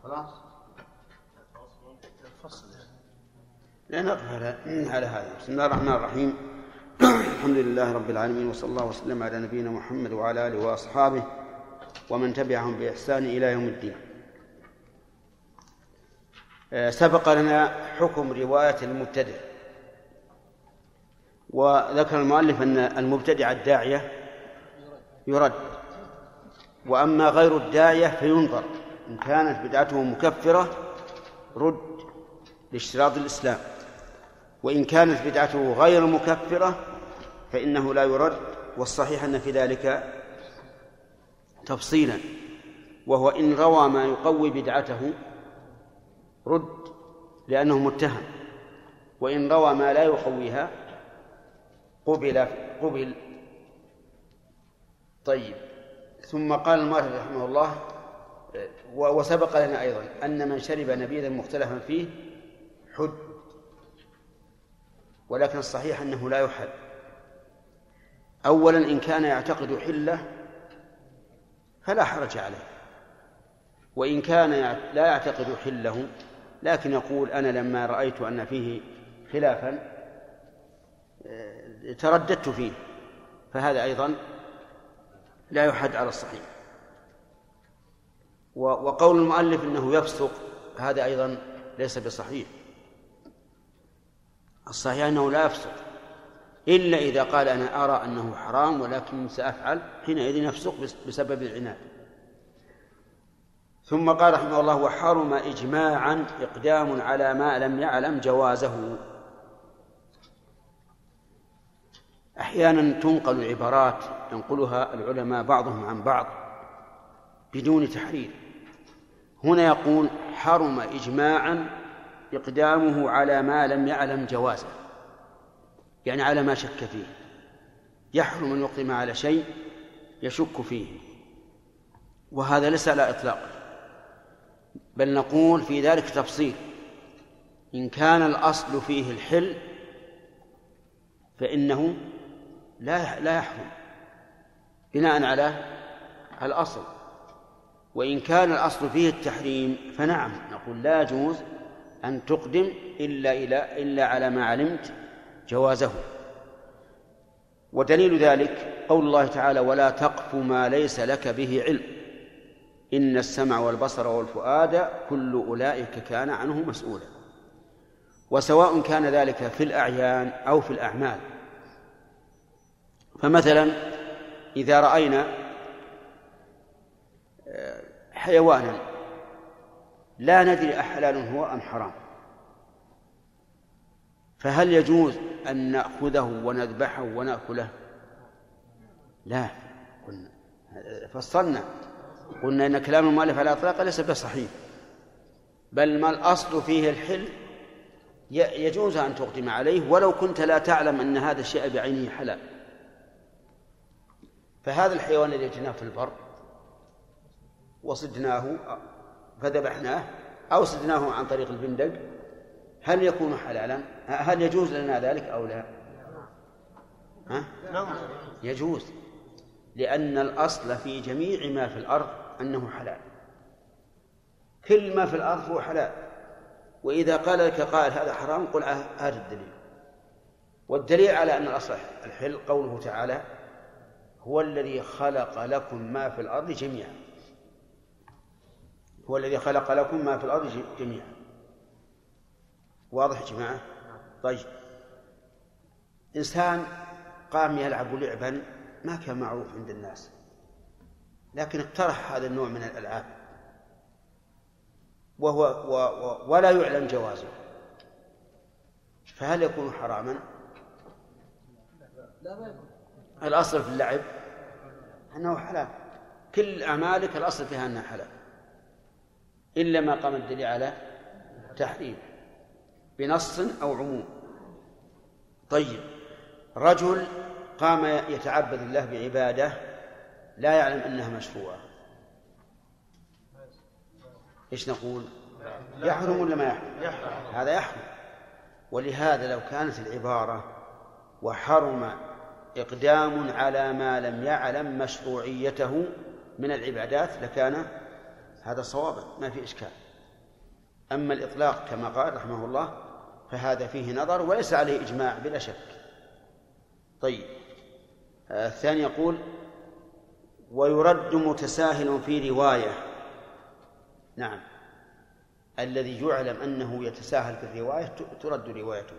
خلاص نقف على على هذا. بسم الله الرحمن الرحيم. الحمد لله رب العالمين وصلى الله وسلم على نبينا محمد وعلى آله وأصحابه ومن تبعهم بإحسان إلى يوم الدين. آه، سبق لنا حكم رواية المبتدع. وذكر المؤلف أن المبتدع الداعية يرد. وأما غير الداعية فينظر. إن كانت بدعته مكفرة رد لاشتراط الإسلام. وإن كانت بدعته غير مكفرة فإنه لا يرد والصحيح أن في ذلك تفصيلا. وهو إن روى ما يقوي بدعته رد لأنه متهم. وإن روى ما لا يقويها قبل قبل. طيب. ثم قال المؤلف رحمه الله وسبق لنا أيضا أن من شرب نبيذا مختلفا فيه حد ولكن الصحيح أنه لا يحل. أولا إن كان يعتقد حلة فلا حرج عليه. وإن كان لا يعتقد حلة لكن يقول أنا لما رأيت أن فيه خلافا ترددت فيه. فهذا أيضا لا يحد على الصحيح. وقول المؤلف أنه يفسق هذا أيضا ليس بصحيح. الصحيح أنه لا يفسق إلا إذا قال أنا أرى أنه حرام ولكن سأفعل حينئذ يفسق بسبب العناد. ثم قال رحمه الله وحرم إجماعا إقدام على ما لم يعلم جوازه. أحيانا تنقل العبارات ينقلها العلماء بعضهم عن بعض بدون تحرير. هنا يقول حرم إجماعا إقدامه على ما لم يعلم جوازه يعني على ما شك فيه. يحرم أن يقدم على شيء يشك فيه وهذا ليس على إطلاق بل نقول في ذلك تفصيل. إن كان الأصل فيه الحل فإنه لا لا يحرم بناء على الأصل. وإن كان الأصل فيه التحريم فنعم نقول لا يجوز أن تقدم إلا إلى إلا على ما علمت جوازه. ودليل ذلك قول الله تعالى ولا تقف ما ليس لك به علم. إن السمع والبصر والفؤاد كل أولئك كان عنه مسؤولا. وسواء كان ذلك في الأعيان أو في الأعمال. فمثلا إذا رأينا حيوانا لا ندري أحلال هو أم حرام. فهل يجوز أن نأخذه ونذبحه ونأكله؟ لا. قلنا. فصلنا. قلنا إن كلام المؤلف على الإطلاق ليس بصحيح. بل ما الأصل فيه الحل يجوز أن تقدم عليه ولو كنت لا تعلم أن هذا الشيء بعينه حلال. فهذا الحيوان الذي جئناه في البر وصدناه فذبحناه أو صدناه عن طريق البندق هل يكون حلالا؟ هل يجوز لنا ذلك أو لا؟ ها؟ يجوز لأن الأصل في جميع ما في الأرض أنه حلال كل ما في الأرض هو حلال وإذا قال لك قائل هذا حرام قل هذا الدليل والدليل على أن الأصل الحل قوله تعالى هو الذي خلق لكم ما في الأرض جميعا هو الذي خلق لكم ما في الأرض جميعا. واضح يا جماعة؟ طيب. إنسان قام يلعب لعبا ما كان معروف عند الناس لكن اقترح هذا النوع من الألعاب. وهو و و ولا يعلم جوازه. فهل يكون حراما؟ الأصل في اللعب أنه حلال. كل أعمالك الأصل فيها أنها حلال. إلا ما قام الدليل على تحريم بنص أو عموم. طيب رجل قام يتعبد الله بعبادة لا يعلم أنها مشروعة. إيش نقول؟ يحرم ولا ما يحرم؟ هذا يحرم. ولهذا لو كانت العبارة وحرم إقدام على ما لم يعلم مشروعيته من العبادات لكان هذا صوابا ما في إشكال. أما الإطلاق كما قال رحمه الله فهذا فيه نظر وليس عليه إجماع بلا شك. طيب. آه، الثاني يقول ويرد متساهل في رواية. نعم. الذي يعلم أنه يتساهل في الرواية ترد روايته.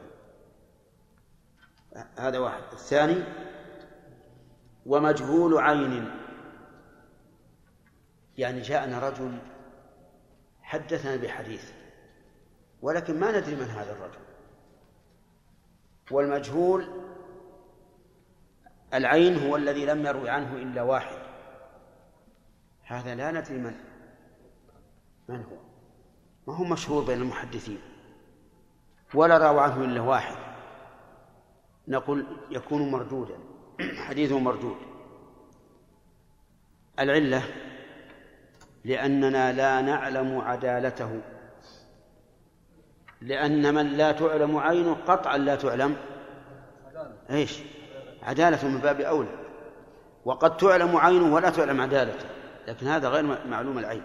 هذا واحد. الثاني ومجهول عين. يعني جاءنا رجل حدثنا بحديث ولكن ما ندري من هذا الرجل. والمجهول العين هو الذي لم يروي عنه إلا واحد. هذا لا ندري من من هو. ما هو مشهور بين المحدثين؟ ولا روى عنه إلا واحد. نقول يكون مردودا حديثه مردود. العلة لأننا لا نعلم عدالته. لأن من لا تعلم عينه قطعا لا تعلم. إيش؟ عدالته من باب أولى. وقد تعلم عينه ولا تعلم عدالته. لكن هذا غير معلوم العين.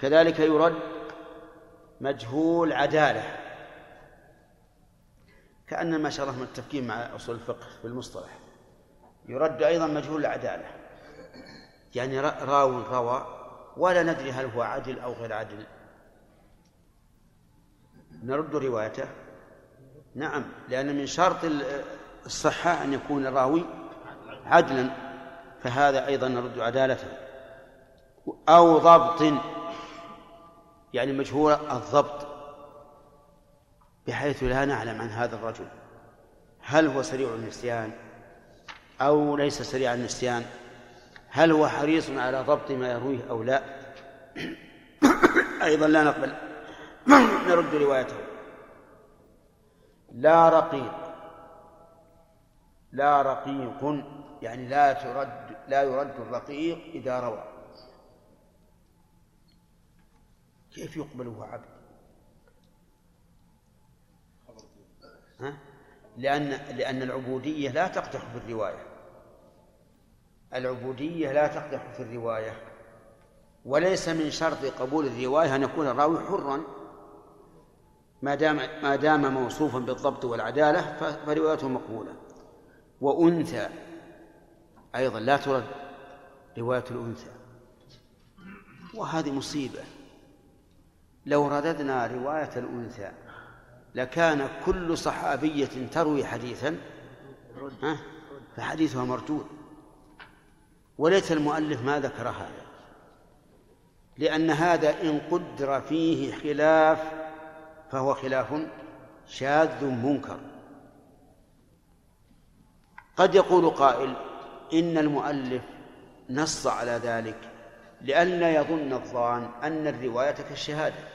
كذلك يرد مجهول عدالة. كأن ما الله متفقين مع أصول الفقه في المصطلح. يرد أيضا مجهول العدالة. يعني راو روى ولا ندري هل هو عدل أو غير عدل نرد روايته؟ نعم لأن من شرط الصحة أن يكون الراوي عدلا فهذا أيضا نرد عدالته. أو ضبط يعني مجهول الضبط بحيث لا نعلم عن هذا الرجل. هل هو سريع النسيان أو ليس سريع النسيان؟ هل هو حريص على ضبط ما يرويه أو لا؟ أيضا لا نقبل. نرد روايته. لا رقيق. لا رقيق يعني لا ترد لا يرد الرقيق إذا روى. كيف يقبل وهو عبد؟ ها؟ لأن لأن العبودية لا تقدح في الرواية. العبودية لا تقدح في الرواية وليس من شرط قبول الرواية أن يكون الراوي حرا. ما دام ما دام موصوفا بالضبط والعدالة فروايته مقبولة. وأنثى أيضا لا ترد رواية الأنثى. وهذه مصيبة. لو رددنا رواية الأنثى لكان كل صحابية تروي حديثا ها؟ فحديثها مردود. وليس المؤلف ما ذكر هذا لأن هذا إن قدر فيه خلاف فهو خلاف شاذ منكر. قد يقول قائل إن المؤلف نص على ذلك لئلا يظن الظان أن الرواية كالشهادة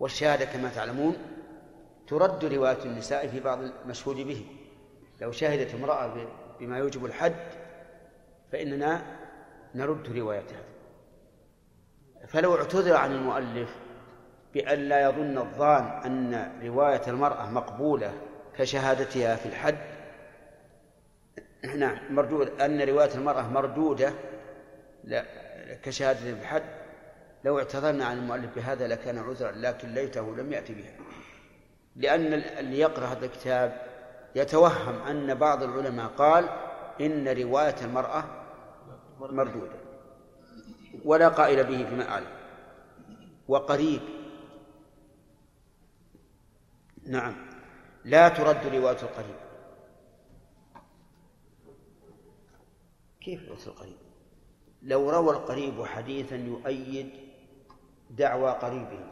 والشهادة كما تعلمون ترد رواية النساء في بعض المشهود به. لو شهدت امرأة بما يوجب الحد فإننا نرد روايتها فلو اعتذر عن المؤلف بأن لا يظن الظان أن رواية المرأة مقبولة كشهادتها في الحد نعم مردود أن رواية المرأة مردودة لا في الحد لو اعتذرنا عن المؤلف بهذا لكان عذرا لكن ليته لم يأتي بها. لأن اللي يقرأ هذا الكتاب يتوهم أن بعض العلماء قال إن رواية المرأة مردودة. ولا قائل به فيما أعلم. وقريب. نعم. لا ترد رواية القريب. كيف رواية القريب؟ لو روى القريب حديثا يؤيد دعوى قريبه.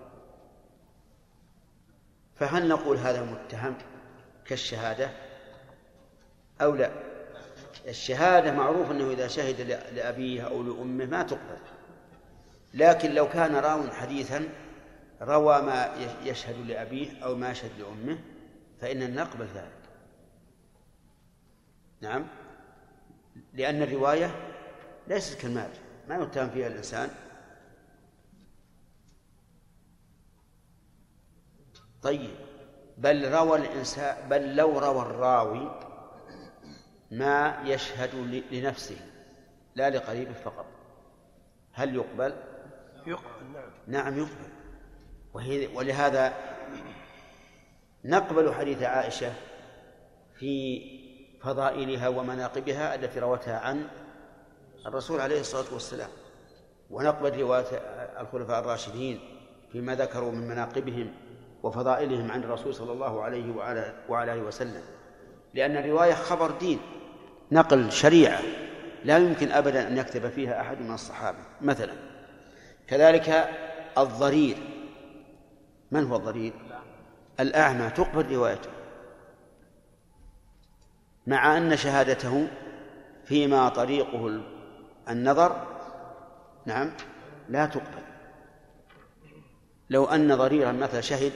فهل نقول هذا متهم كالشهادة أو لا؟ الشهادة معروف أنه إذا شهد لأبيه أو لأمه ما تقبل. لكن لو كان راو حديثا روى ما يشهد لأبيه أو ما يشهد لأمه فإننا نقبل ذلك. نعم. لأن الرواية ليست كالمال ما يتهم فيها الإنسان. طيب. بل روى الإنسان بل لو روى الراوي ما يشهد لنفسه لا لقريبه فقط. هل يقبل؟ يقبل نعم. نعم يقبل. ولهذا نقبل حديث عائشة في فضائلها ومناقبها التي روتها عن الرسول عليه الصلاة والسلام. ونقبل رواية الخلفاء الراشدين فيما ذكروا من مناقبهم وفضائلهم عن الرسول صلى الله عليه وعلى وعلى آله وسلم. لأن الرواية خبر دين. نقل شريعة لا يمكن أبدا أن يكتب فيها أحد من الصحابة. مثلا كذلك الضرير. من هو الضرير؟ الأعمى. تقبل روايته. مع أن شهادته فيما طريقه النظر نعم لا تقبل. لو أن ضريرا مثلا شهد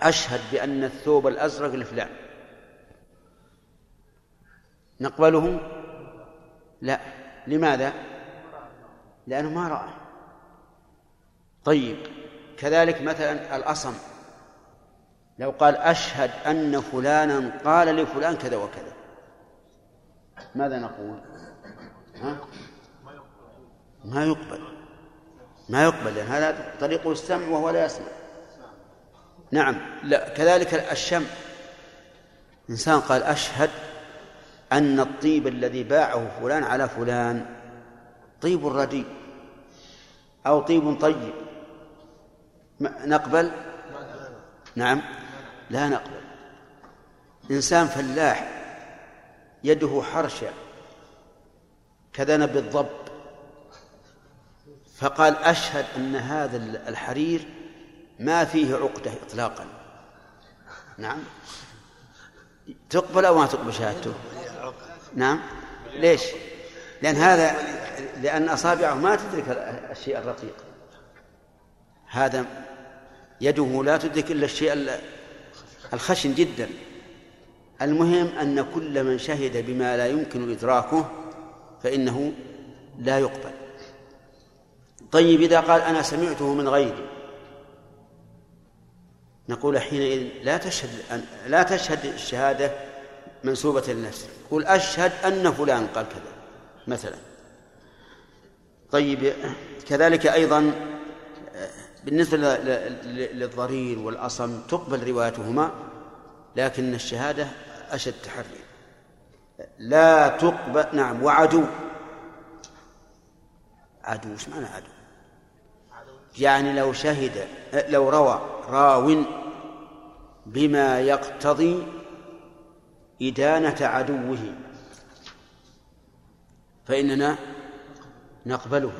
أشهد بأن الثوب الأزرق لفلان. نقبله لا. لماذا؟ لأنه ما رأى. طيب كذلك مثلا الأصم. لو قال أشهد أن فلانا قال لفلان كذا وكذا. ماذا نقول؟ ها؟ ما يقبل. ما يقبل لأن هذا طريقه السمع وهو لا يسمع. نعم. لا كذلك الشم إنسان قال أشهد أن الطيب الذي باعه فلان على فلان طيب رديء أو طيب طيب. نقبل؟ نعم. لا نقبل. إنسان فلاح يده حرشة كذنب الضب. فقال أشهد أن هذا الحرير ما فيه عقدة إطلاقا. نعم. تقبل أو ما تقبل شهادته؟ نعم. ليش؟ لأن هذا لأن أصابعه ما تدرك الشيء الرقيق. هذا يده لا تدرك إلا الشيء الخشن جدا. المهم أن كل من شهد بما لا يمكن إدراكه فإنه لا يقبل. طيب إذا قال أنا سمعته من غيري نقول حينئذ لا تشهد لا تشهد الشهادة منسوبة لنفسك قل أشهد أن فلان قال كذا مثلا. طيب كذلك أيضا بالنسبة للضرير والأصم تقبل روايتهما لكن الشهادة أشد تحري لا تقبل نعم وعدو. عدو إيش معنى عدو؟ يعني لو شهد لو روى راو بما يقتضي إدانة عدوه. فإننا نقبله.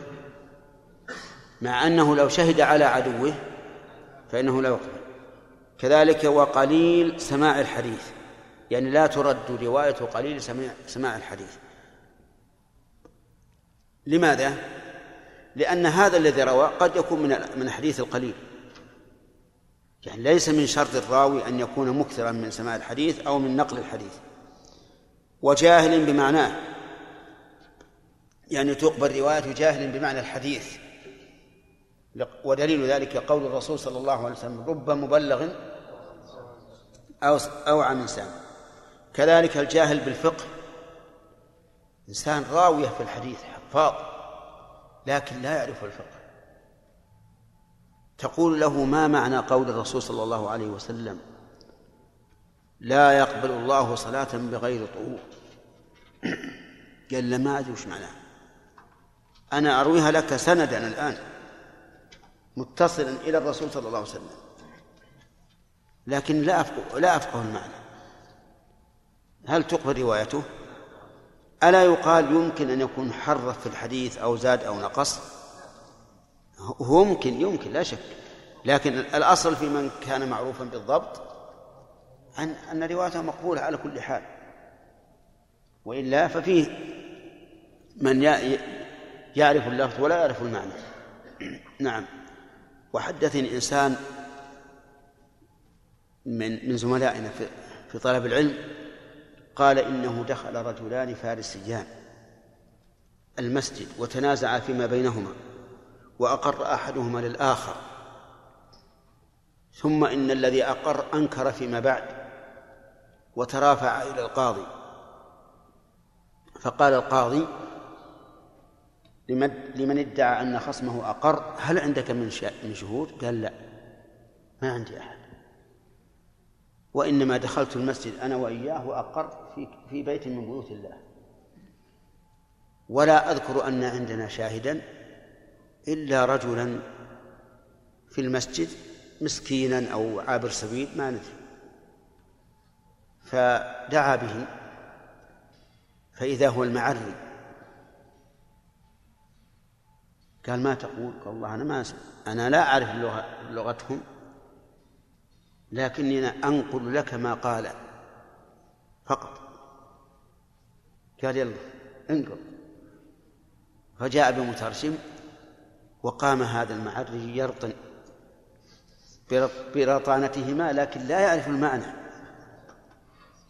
مع أنه لو شهد على عدوه فإنه لا يقبل. كذلك وقليل سماع الحديث. يعني لا ترد رواية قليل سماع, الحديث. لماذا؟ لأن هذا الذي روى قد يكون من من الحديث القليل. يعني ليس من شرط الراوي أن يكون مكثرا من سماع الحديث أو من نقل الحديث. وجاهل بمعناه. يعني تقبل رواية جاهل بمعنى الحديث. ودليل ذلك قول الرسول صلى الله عليه وسلم رب مبلغ أو أوعى من سام كذلك الجاهل بالفقه. إنسان راوية في الحديث حفاظ لكن لا يعرف الفقه. تقول له ما معنى قول الرسول صلى الله عليه وسلم؟ لا يقبل الله صلاة بغير طهور. قال له ما أدري وش معناه أنا أرويها لك سندا الآن متصلا إلى الرسول صلى الله عليه وسلم. لكن لا أفقه لا أفقه المعنى. هل تقبل روايته؟ ألا يقال يمكن أن يكون حرف في الحديث أو زاد أو نقص؟ هو ممكن يمكن لا شك. لكن الأصل في من كان معروفا بالضبط أن أن روايته مقبولة على كل حال. وإلا ففيه من يعرف اللفظ ولا يعرف المعنى. نعم. وحدثني إنسان من من زملائنا في في طلب العلم قال إنه دخل رجلان فارسيان المسجد وتنازعا فيما بينهما. وأقر أحدهما للآخر. ثم إن الذي أقر أنكر فيما بعد وترافع إلى القاضي. فقال القاضي لمن ادعى أن خصمه أقر هل عندك من من شهود؟ قال لا ما عندي أحد. وإنما دخلت المسجد أنا وإياه وأقر في في بيت من بيوت الله. ولا أذكر أن عندنا شاهدا إلا رجلا في المسجد مسكينا أو عابر سبيل ما ندري. فدعا به فإذا هو المعري. قال ما تقول؟ قال الله أنا ما أسمع. أنا لا أعرف اللغة لغتهم لكني أنقل لك ما قال. فقط. قال يلا انقل. فجاء بمترجم وقام هذا المعري يرطن برطانتهما لكن لا يعرف المعنى.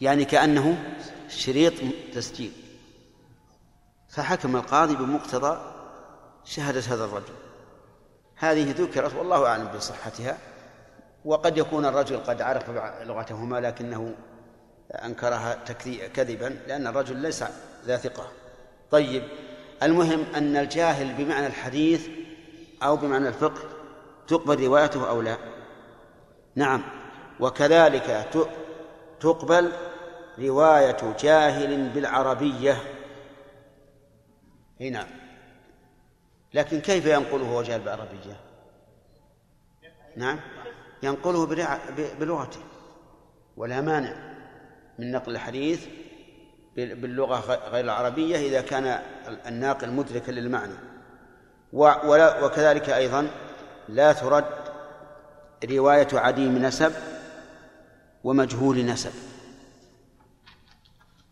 يعني كأنه شريط تسجيل. فحكم القاضي بمقتضى شهادة هذا الرجل. هذه ذكرت والله أعلم بصحتها وقد يكون الرجل قد عرف لغتهما لكنه أنكرها كذبا لأن الرجل ليس ذا ثقة. طيب المهم أن الجاهل بمعنى الحديث أو بمعنى الفقه تقبل روايته أو لا؟ نعم. وكذلك تقبل رواية جاهل بالعربية. هنا نعم. لكن كيف ينقله هو جاهل بالعربية؟ نعم. ينقله بلغته. ولا مانع من نقل الحديث باللغة غير العربية إذا كان الناقل مدركا للمعنى. وكذلك أيضا لا ترد رواية عديم نسب ومجهول نسب.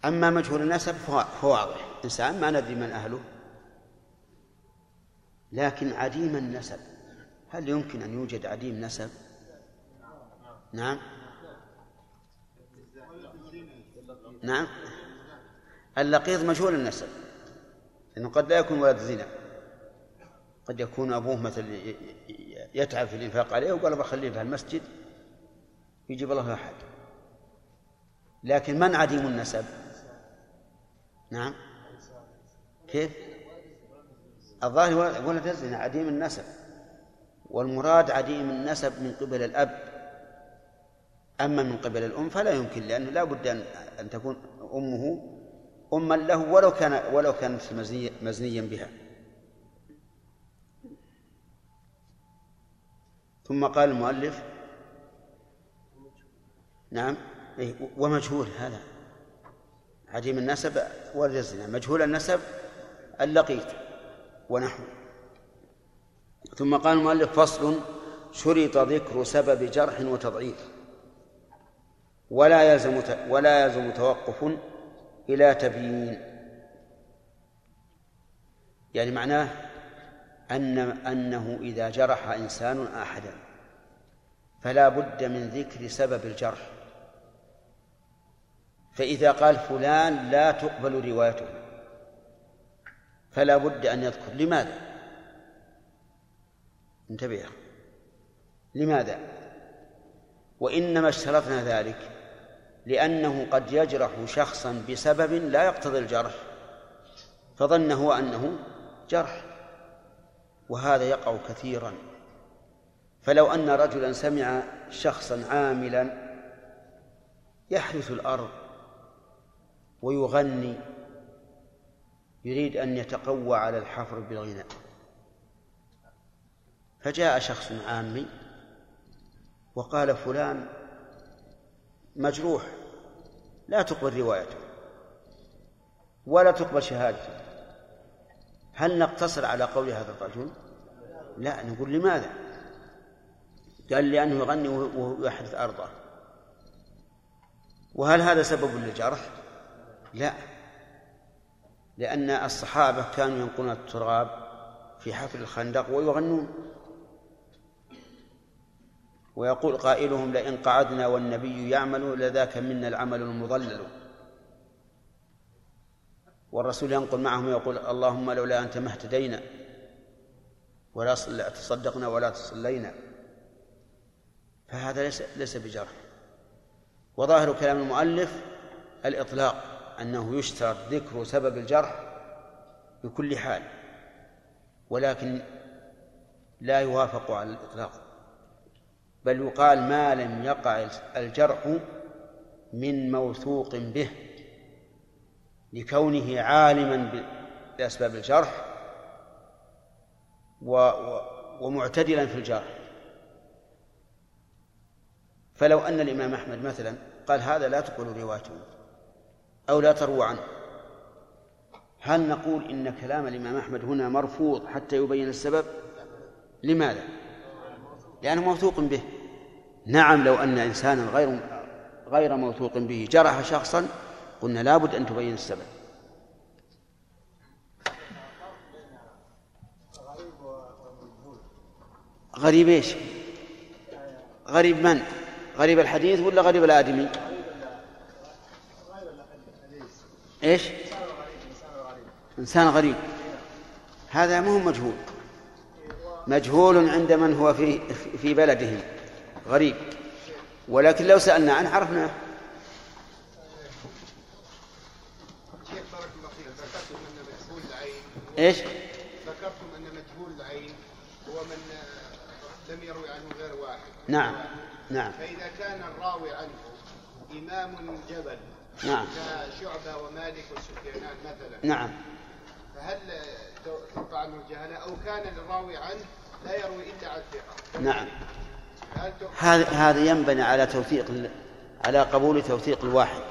أما مجهول النسب فواضح. إنسان ما ندري من أهله لكن عديم النسب هل يمكن أن يوجد عديم نسب؟ نعم. نعم. اللقيط مجهول النسب لأنه قد لا يكون ولد زنا. قد يكون أبوه مثل يتعب في الإنفاق عليه وقال بخليه في المسجد يجيب الله أحد. لكن من عديم النسب؟ نعم. كيف؟ الظاهر ولد الزنا عديم النسب. والمراد عديم النسب من قبل الأب. أما من قبل الأم فلا يمكن لأنه لا بد أن تكون أمه أما له ولو كان ولو كانت مزنيا بها. ثم قال المؤلف نعم إيه، ومجهول هذا. عديم النسب والجزنا مجهول النسب اللقيط ونحو. ثم قال المؤلف فصل شرط ذكر سبب جرح وتضعيف. ولا يلزم ولا يلزم توقف إلى تبيين. يعني معناه أن أنه إذا جرح إنسان أحدا فلا بد من ذكر سبب الجرح. فإذا قال فلان لا تقبل روايته فلا بد أن يذكر. لماذا؟ انتبه لماذا؟ وإنما اشترطنا ذلك لأنه قد يجرح شخصا بسبب لا يقتضي الجرح فظن هو أنه جرح. وهذا يقع كثيرا. فلو أن رجلا سمع شخصا عاملا يحرث الأرض ويغني يريد أن يتقوى على الحفر بالغناء. فجاء شخص عامي وقال فلان مجروح لا تقبل روايته ولا تقبل شهادته. هل نقتصر على قول هذا الرجل؟ لا نقول لماذا؟ قال لأنه يغني ويحدث أرضه. وهل هذا سبب للجرح؟ لا. لأن الصحابة كانوا ينقلون التراب في حفر الخندق ويغنون. ويقول قائلهم لئن قعدنا والنبي يعمل لذاك منا العمل المضلل. والرسول ينقل معهم يقول اللهم لولا أنت ما اهتدينا ولا تصدقنا ولا تصلينا. فهذا ليس ليس بجرح. وظاهر كلام المؤلف الإطلاق أنه يشترط ذكر سبب الجرح بكل حال ولكن لا يوافق على الإطلاق بل يقال ما لم يقع الجرح من موثوق به. لكونه عالما بأسباب الجرح ومعتدلا في الجرح. فلو أن الإمام أحمد مثلا قال هذا لا تقول روايته أو لا تروى عنه هل نقول إن كلام الإمام أحمد هنا مرفوض حتى يبين السبب؟ لماذا؟ لأنه موثوق به. نعم لو أن إنسانا غير غير موثوق به جرح شخصا قلنا لابد أن تبين السبب غريب إيش؟ غريب من؟ غريب الحديث ولا غريب الآدمي؟ إيش؟ إنسان غريب هذا ما هو مجهول مجهول عند من هو في في بلده غريب ولكن لو سألنا عنه عرفناه شيخ بارك الله فيك ذكرتم ان مجهول العين إيش؟ ذكرتم أن مجهول العين هو من آه، لم يروي عنه غير واحد. نعم نعم. فإذا كان الراوي عنه إمام جبل نعم. كشعبة ومالك وسفيانان مثلا نعم. فهل ترفع عنه الجهاله أو كان الراوي عنه لا يروي إلا عن ثقة؟ نعم. هذا هذا ينبني على توثيق على قبول توثيق الواحد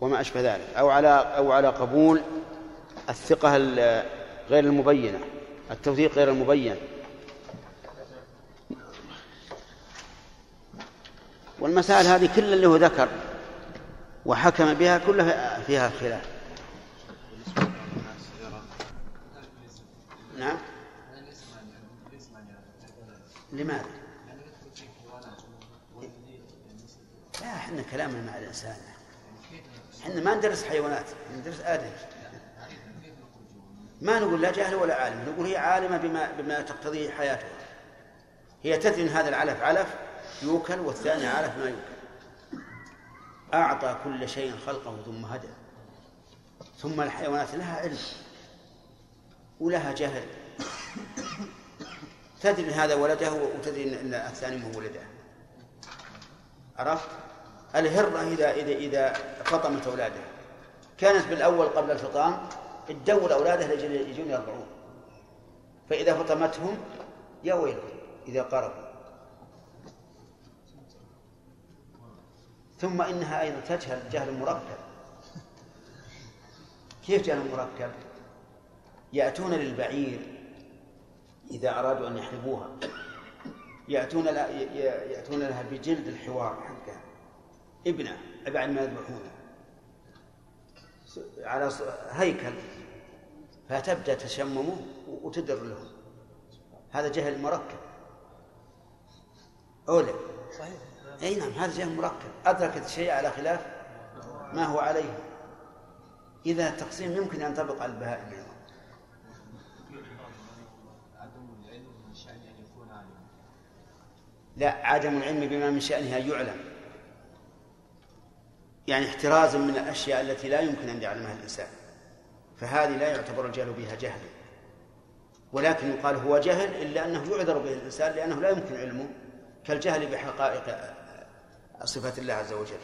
وما أشبه ذلك أو على أو على قبول الثقة ال- غير المبينة التوثيق غير المبين. والمسائل هذه كل اللي هو ذكر وحكم بها كلها فيها خلاف. نعم؟ لماذا؟ لا إحنا كلامنا مع الإنسان. إحنا ما ندرس حيوانات ندرس آدم. ما نقول لا جاهل ولا عالم نقول هي عالمة بما بما تقتضيه حياتها هي تدري هذا العلف علف يوكل والثاني علف ما يوكل. أعطى كل شيء خلقه ثم هدى. ثم الحيوانات لها علم ولها جهل. تدري هذا ولده وتدري ان الثاني مو ولده. عرفت؟ الهرة إذا إذا إذا فطمت أولادها كانت بالأول قبل الفطام تدور أولادها لأجل يجون يرضعون فإذا فطمتهم يا ويلهم إذا قربوا ثم إنها أيضا تجهل جهل مركب. كيف جهل مركب؟ يأتون للبعير إذا أرادوا أن يحلبوها. يأتون يأتون لها بجلد الحوار حقها. ابنة بعد ما يذبحونه على هيكل. فتبدأ تشممه وتدر له هذا جهل مركب. أولى. أي نعم هذا جهل مركب. أدركت الشيء على خلاف ما هو عليه. إذا التقسيم يمكن أن ينطبق على البهائم أيضا. لا عدم العلم بما من شأنها يعلم. يعني احترازا من الأشياء التي لا يمكن أن يعلمها الإنسان. فهذه لا يعتبر الجهل بها جهلا ولكن يقال هو جهل إلا أنه يعذر به الإنسان لأنه لا يمكن علمه كالجهل بحقائق صفات الله عز وجل.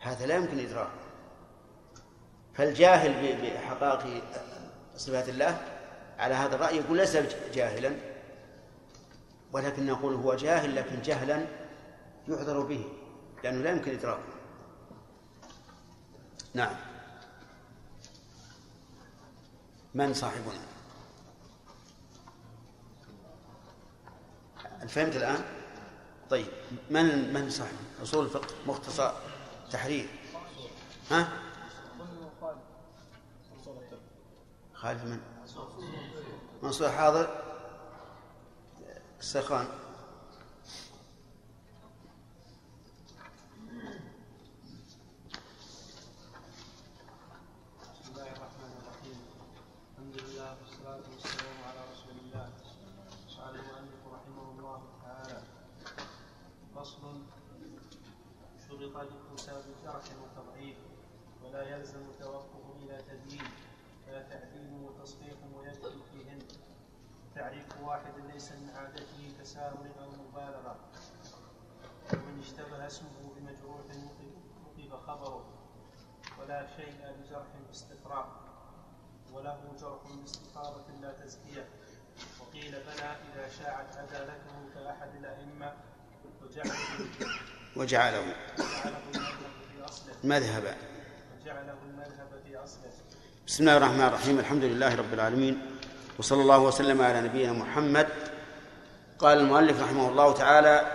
هذا لا يمكن إدراكه. فالجاهل بحقائق صفات الله على هذا الرأي يقول ليس جاهلا ولكن نقول هو جاهل لكن جهلا يعذر به لأنه لا يمكن إدراكه. نعم. من صاحبنا؟ فهمت الآن؟ طيب من من صاحب؟ أصول الفقه مختصر تحرير. ها؟ خالف من؟ منصور حاضر؟ السخان بسم الله الرحمن الرحيم الحمد لله والصلاة والسلام على رسول الله قال المؤلف رحمه الله تعالى فصل شرط للحساب جرح وتضعيف ولا يلزم توقف إلى تدليل فلا تعديل وتصحيح ويدخل فيهن تعريف واحد ليس من عادته تساهل أو مبالغة ومن اشتبه اسمه بمجروح نقب خبره. ولا شيء لجرح باستقراء وله جرح باستقارة لا تزكية. وقيل بلى إذا شاعت عدالته كأحد الأئمة. وجعله. وجعله مذهبا. وجعله المذهب في أصله بسم الله الرحمن الرحيم. الحمد لله رب العالمين. وصلى الله وسلم على نبينا محمد قال المؤلف رحمه الله تعالى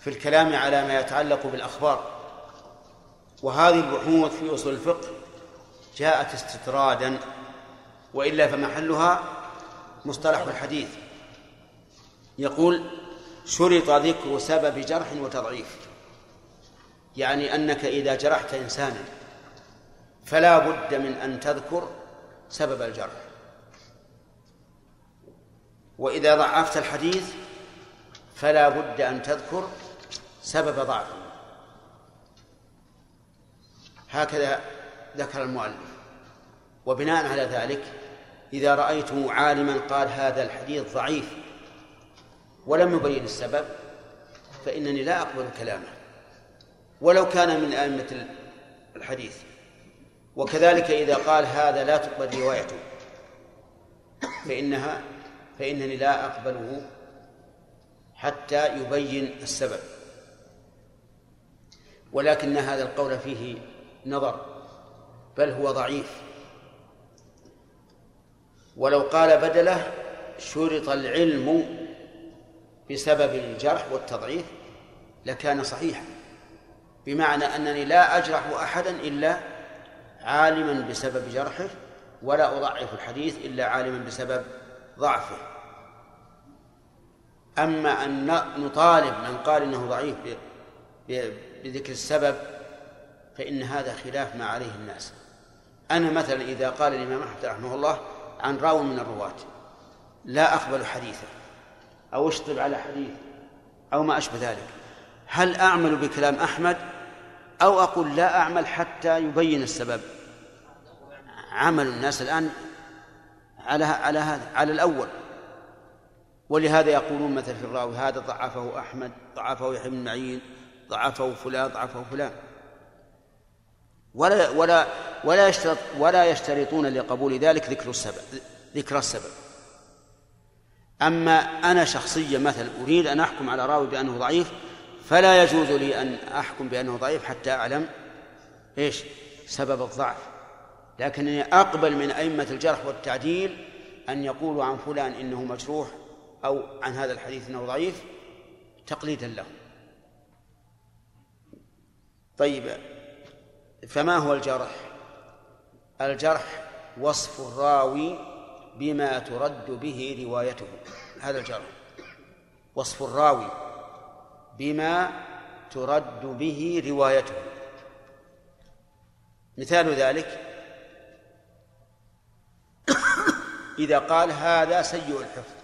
في الكلام على ما يتعلق بالأخبار. وهذه البحوث في أصول الفقه جاءت استطرادا وإلا فمحلها مصطلح الحديث. يقول شرط ذكر سبب جرح وتضعيف. يعني أنك إذا جرحت إنسانا فلا بد من أن تذكر سبب الجرح. وإذا ضعفت الحديث فلا بد أن تذكر سبب ضعفه هكذا ذكر المؤلف. وبناء على ذلك إذا رأيت عالما قال هذا الحديث ضعيف ولم يبين السبب فإنني لا أقبل كلامه. ولو كان من أئمة الحديث. وكذلك إذا قال هذا لا تقبل روايته فإنها فإنني لا أقبله حتى يبين السبب. ولكن هذا القول فيه نظر بل هو ضعيف. ولو قال بدله شرط العلم بسبب الجرح والتضعيف لكان صحيحا بمعنى أنني لا أجرح أحدا إلا عالما بسبب جرحه ولا أضعف الحديث إلا عالما بسبب ضعفه. أما أن نطالب من قال إنه ضعيف بذكر السبب فإن هذا خلاف ما عليه الناس. أنا مثلا إذا قال الإمام أحمد رحمه الله عن راو من الرواة لا أقبل حديثه أو أشطب على حديث أو ما أشبه ذلك. هل أعمل بكلام أحمد؟ أو أقول لا أعمل حتى يبين السبب. عمل الناس الآن على على هذا على الأول. ولهذا يقولون مثلا في الراوي هذا ضعفه أحمد ضعفه يحيى بن معين ضعفه فلان ضعفه فلان. ولا ولا ولا يشترط ولا يشترطون لقبول ذلك ذكر السبب ذكر السبب. أما أنا شخصيا مثلا أريد أن أحكم على راوي بأنه ضعيف فلا يجوز لي أن أحكم بأنه ضعيف حتى أعلم إيش سبب الضعف. لكنني أقبل من أئمة الجرح والتعديل أن يقولوا عن فلان إنه مجروح أو عن هذا الحديث أنه ضعيف تقليدا له. طيب فما هو الجرح؟ الجرح وصف الراوي بما ترد به روايته. هذا الجرح. وصف الراوي بما ترد به روايته. مثال ذلك إذا قال هذا سيء الحفظ.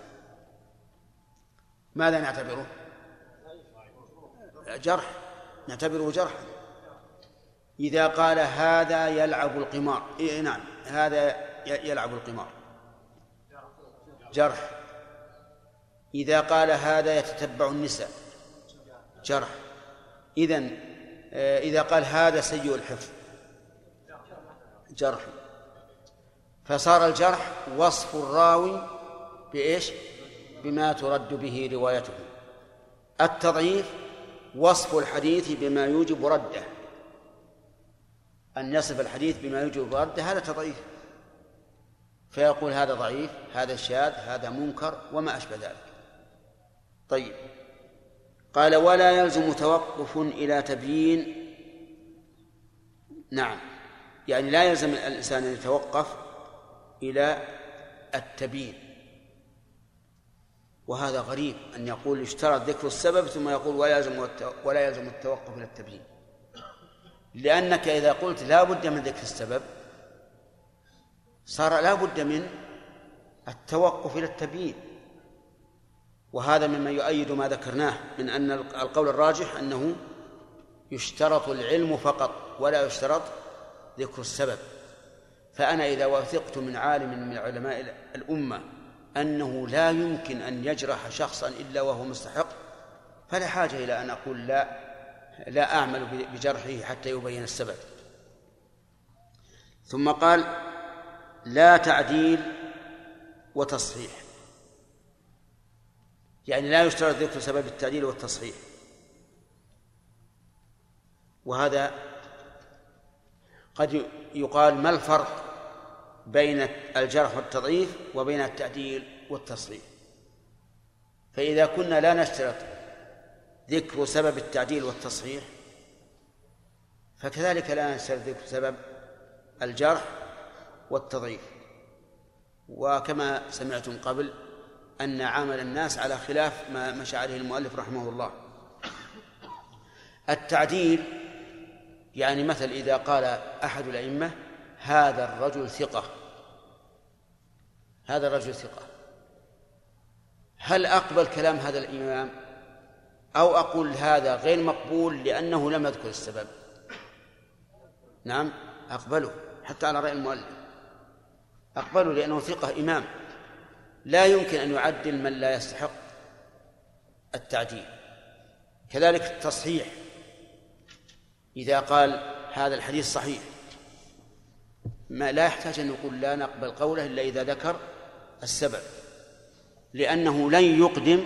ماذا نعتبره؟ جرح. نعتبره جرحا إذا قال هذا يلعب القمار. إيه نعم. هذا يلعب القمار. جرح. إذا قال هذا يتتبع النساء. جرح. إذن آه، إذا قال هذا سيء الحفظ. جرح. فصار الجرح وصف الراوي بإيش؟ بما ترد به روايته. التضعيف وصف الحديث بما يوجب رده. أن يصف الحديث بما يوجب رده هذا تضعيف. فيقول هذا ضعيف هذا شاذ هذا منكر وما أشبه ذلك. طيب. قال ولا يلزم توقف إلى تبيين. نعم. يعني لا يلزم الإنسان أن يتوقف إلى التبيين. وهذا غريب أن يقول اشترط ذكر السبب ثم يقول ولا يلزم ولا يلزم التوقف إلى التبيين. لأنك إذا قلت لا بد من ذكر السبب صار لا بد من التوقف إلى التبيين. وهذا مما يؤيد ما ذكرناه من أن القول الراجح أنه يشترط العلم فقط ولا يشترط ذكر السبب. فأنا إذا وثقت من عالم من علماء الأمة أنه لا يمكن أن يجرح شخصا إلا وهو مستحق فلا حاجة إلى أن أقول لا لا أعمل بجرحه حتى يبين السبب. ثم قال لا تعديل وتصحيح. يعني لا يشترط ذكر سبب التعديل والتصحيح. وهذا قد يقال ما الفرق بين الجرح والتضعيف وبين التعديل والتصحيح فإذا كنا لا نشترط ذكر سبب التعديل والتصحيح فكذلك لا نشترط ذكر سبب الجرح والتضعيف. وكما سمعتم قبل أن عمل الناس على خلاف ما مشى عليه المؤلف رحمه الله. التعديل يعني مثل إذا قال أحد الأئمة هذا الرجل ثقة. هذا الرجل ثقة. هل أقبل كلام هذا الإمام؟ أو أقول هذا غير مقبول لأنه لم يذكر السبب؟ نعم أقبله حتى على رأي المؤلف. أقبله لأنه ثقة إمام. لا يمكن أن يعدل من لا يستحق التعديل. كذلك التصحيح. إذا قال هذا الحديث صحيح ما لا يحتاج أن نقول لا نقبل قوله إلا إذا ذكر السبب لأنه لن يقدم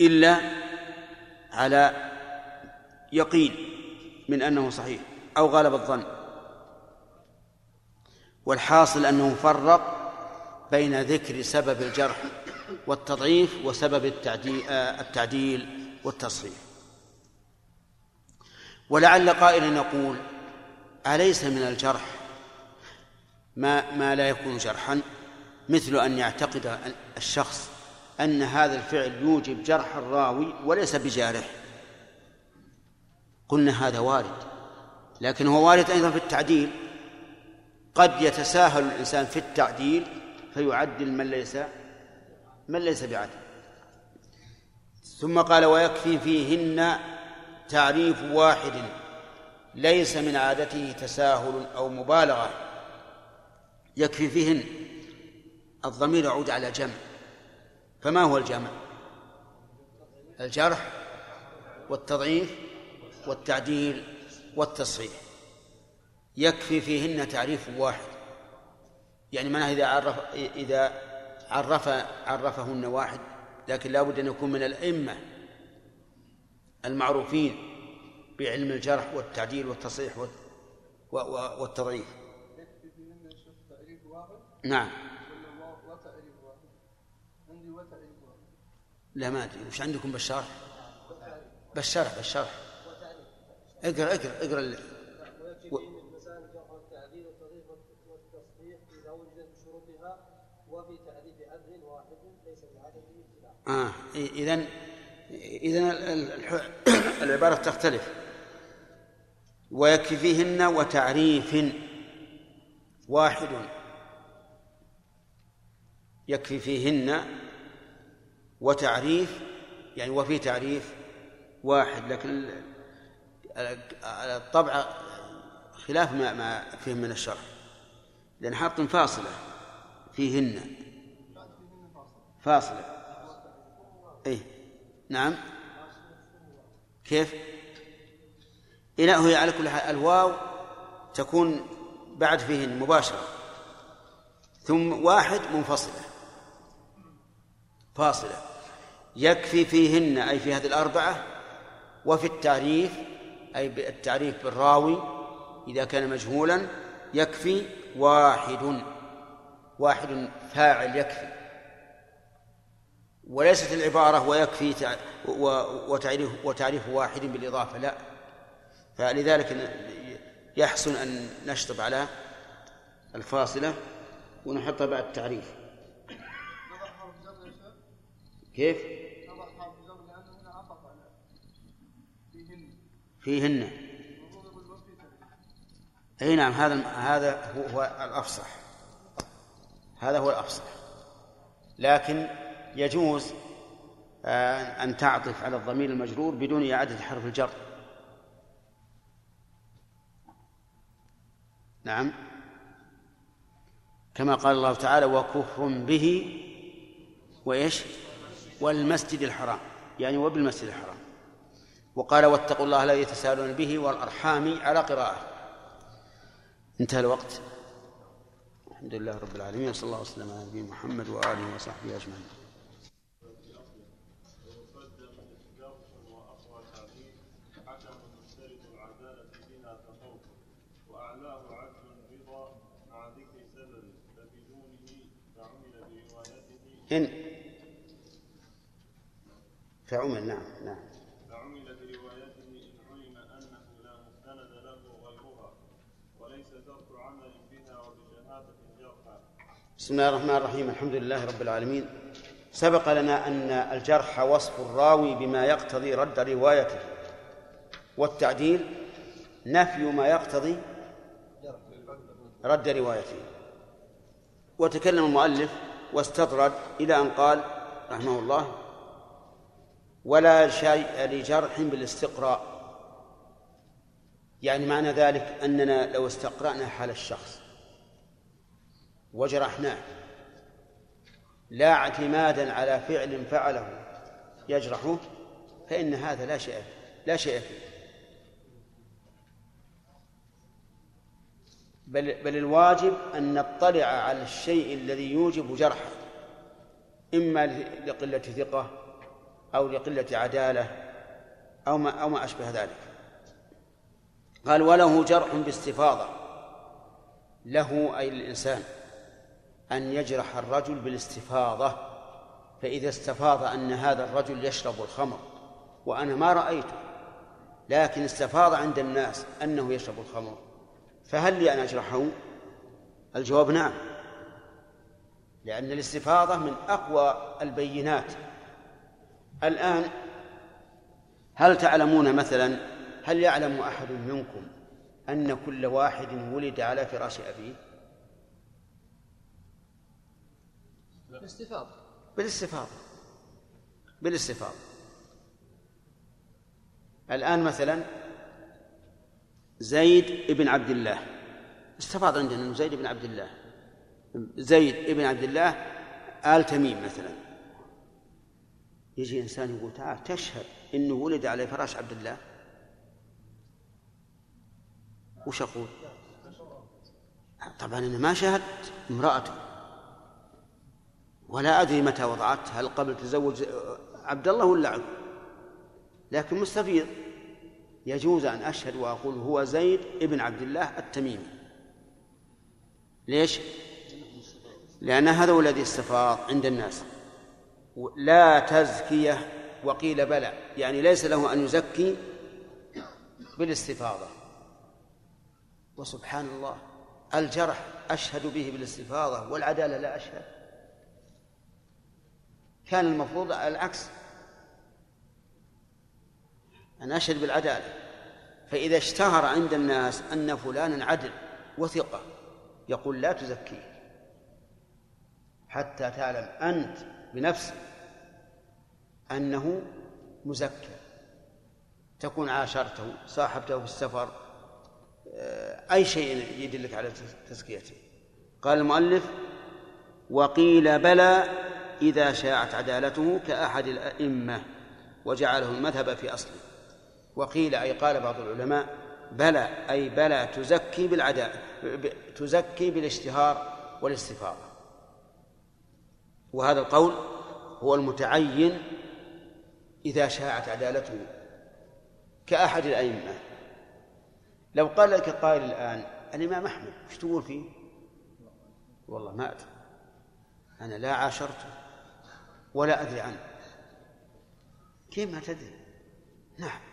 إلا على يقين من أنه صحيح أو غالب الظن. والحاصل أنه فرق بين ذكر سبب الجرح والتضعيف وسبب التعديل, التعديل والتصحيح. ولعل قائلا يقول أليس من الجرح؟ ما ما لا يكون جرحا مثل أن يعتقد الشخص أن هذا الفعل يوجب جرح الراوي وليس بجارح. قلنا هذا وارد لكن هو وارد أيضا في التعديل. قد يتساهل الإنسان في التعديل فيعدل من ليس من ليس بعدل. ثم قال ويكفي فيهن تعريف واحد. ليس من عادته تساهل أو مبالغة. يكفي فيهن الضمير يعود على جمع. فما هو الجمع؟ الجرح والتضعيف والتعديل والتصحيح. يكفي فيهن تعريف واحد. يعني معناه إذا عرف إذا عرف عرفهن واحد لكن لا بد أن يكون من الأئمة المعروفين بعلم الجرح والتعديل والتصحيح والتضعيف. نعم. لا ما أدري. وش عندكم بالشرح بالشرح بالشرح اقرأ اقرأ اقرأ تأليف عدل واحد ليس بعدد ابتلاء آه إذا إذا العبارة تختلف. ويكفي فيهن وتعريف واحد. يكفي فيهن وتعريف يعني وفي تعريف واحد لكن الطبع خلاف ما ما فيه من الشرح لأن حاط فاصلة فيهن. فاصلة. أي نعم. كيف؟ إلى هي على كل حال الواو تكون بعد فيهن مباشرة. ثم واحد منفصلة. فاصلة. يكفي فيهن أي في هذه الأربعة وفي التعريف أي التعريف بالراوي إذا كان مجهولا يكفي واحد. واحد فاعل يكفي. وليست العبارة ويكفي وتعريف وتعريف واحد بالإضافة لا. فلذلك يحسن أن نشطب على الفاصلة ونحطها بعد التعريف. كيف؟ فيهن. أي نعم هذا هذا هو, هو الأفصح. هذا هو الأفصح. لكن يجوز أن تعطف على الضمير المجرور بدون إعادة حرف الجر. نعم. كما قال الله تعالى وكفر به وإيش؟ والمسجد الحرام. يعني وبالمسجد الحرام. وقال واتقوا الله الذي تساءلون به والأرحام على قراءة. انتهى الوقت. الحمد لله رب العالمين وصلى الله وسلم على نبينا محمد وآله وصحبه أجمعين. إن. فعمل نعم نعم. فعمل بروايته إن علم أنه لا مستند له غيرها وليس ترك عمل بها وبشهادة بسم الله الرحمن الرحيم الحمد لله رب العالمين. سبق لنا أن الجرح وصف الراوي بما يقتضي رد روايته والتعديل نفي ما يقتضي رد روايته. وتكلم المؤلف واستطرد إلى أن قال رحمه الله ولا شيء لجرح بالاستقراء. يعني معنى ذلك أننا لو استقرأنا حال الشخص وجرحناه لا اعتمادا على فعل فعله يجرحه فإن هذا لا شيء لا شيء فيه. بل بل الواجب أن نطلع على الشيء الذي يوجب جرحه إما لقلة ثقة أو لقلة عدالة أو ما أو ما أشبه ذلك. قال وله جرح باستفاضة له أي الإنسان أن يجرح الرجل بالاستفاضة فإذا استفاض أن هذا الرجل يشرب الخمر وأنا ما رأيته لكن استفاض عند الناس أنه يشرب الخمر. فهل لي أن أجرحه الجواب نعم. لأن الاستفاضة من أقوى البينات. الآن هل تعلمون مثلا هل يعلم أحد منكم أن كل واحد ولد على فراش أبيه؟ بالاستفاضة. بالاستفاضة. بالاستفاضة. الآن مثلا زيد بن عبد الله. استفاض عندنا إنه زيد بن عبد الله. زيد بن عبد الله آل تميم مثلا. يجي إنسان يقول تعال تشهد إنه ولد على فراش عبد الله. وش أقول؟ طبعا أنا ما شاهدت امرأته. ولا أدري متى وضعت هل قبل تزوج عبد الله ولا عبد لكن مستفيض. يجوز أن أشهد وأقول هو زيد ابن عبد الله التميمي. ليش؟ لأن هذا هو الذي استفاض عند الناس. لا تزكية وقيل بلى. يعني ليس له أن يزكي بالاستفاضة. وسبحان الله الجرح أشهد به بالاستفاضة والعدالة لا أشهد. كان المفروض العكس. أن أشهد بالعدالة. فإذا اشتهر عند الناس أن فلانا عدل وثقة يقول لا تزكيه. حتى تعلم أنت بنفسك أنه مزكى تكون عاشرته صاحبته في السفر آه، أي شيء يدلك على تزكيته. قال المؤلف وقيل بلى إذا شاعت عدالته كأحد الأئمة وجعله المذهب في أصله. وقيل أي قال بعض العلماء بلى أي بلى تزكي بالعدالة تزكي بالاشتهار والاستفاضة. وهذا القول هو المتعين إذا شاعت عدالته كأحد الأئمة. لو قال لك قائل الآن الإمام أحمد وش تقول فيه؟ والله ما أدري. أنا لا عاشرته ولا أدري عنه. كيف ما تدري؟ نعم.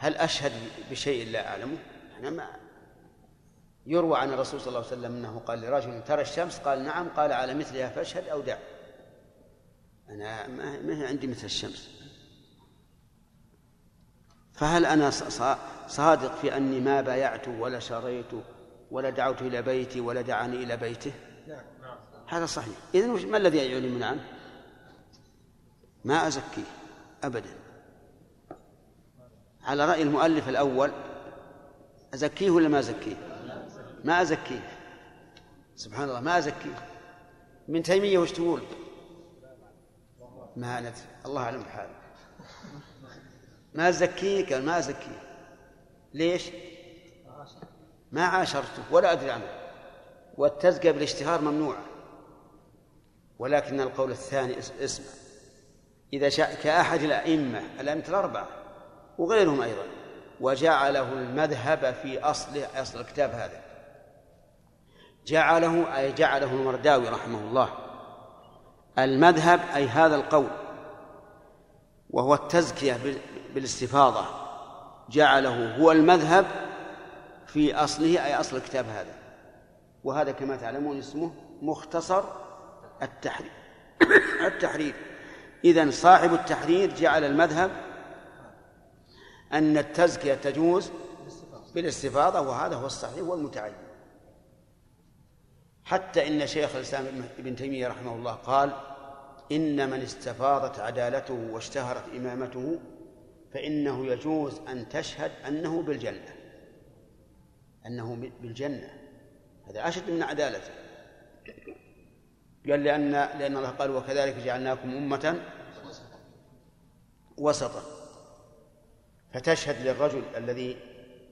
هل أشهد بشيء لا أعلمه؟ أنا ما يروى عن الرسول صلى الله عليه وسلم أنه قال لرجل ترى الشمس؟ قال نعم. قال على مثلها فاشهد أو دع. أنا ما هي عندي مثل الشمس. فهل أنا صادق في أني ما بايعت ولا شريت ولا دعوت إلى بيتي ولا دعاني إلى بيته؟ هذا صحيح. إذن ما الذي يعلمنا عنه؟ ما أزكيه أبدا. على رأي المؤلف الأول أزكيه ولا ما أزكيه؟ ما أزكيه. سبحان الله ما أزكيه. من تيمية وش تقول؟ ما ندري الله أعلم بحاله. ما أزكيه؟ قال ما أزكيه. ليش؟ ما عاشرته ولا أدري عنه. والتزكية بالاشتهار ممنوعة ولكن القول الثاني اسمع. إذا شاء كأحد الأئمة الأئمة الأربعة وغيرهم أيضا. وجعله المذهب في أصله أصل الكتاب هذا. جعله أي جعله المرداوي رحمه الله. المذهب أي هذا القول. وهو التزكية بالاستفاضة. جعله هو المذهب في أصله أي أصل الكتاب هذا. وهذا كما تعلمون اسمه مختصر التحرير. التحرير. إذن صاحب التحرير جعل المذهب أن التزكية تجوز بالاستفاضة وهذا هو الصحيح والمتعين. حتى إن شيخ الإسلام ابن تيمية رحمه الله قال إن من استفاضت عدالته واشتهرت إمامته فإنه يجوز أن تشهد أنه بالجنة. أنه بالجنة. هذا أشد من عدالته. قال لأن لأن الله قال وكذلك جعلناكم أمة وسطا. فتشهد للرجل الذي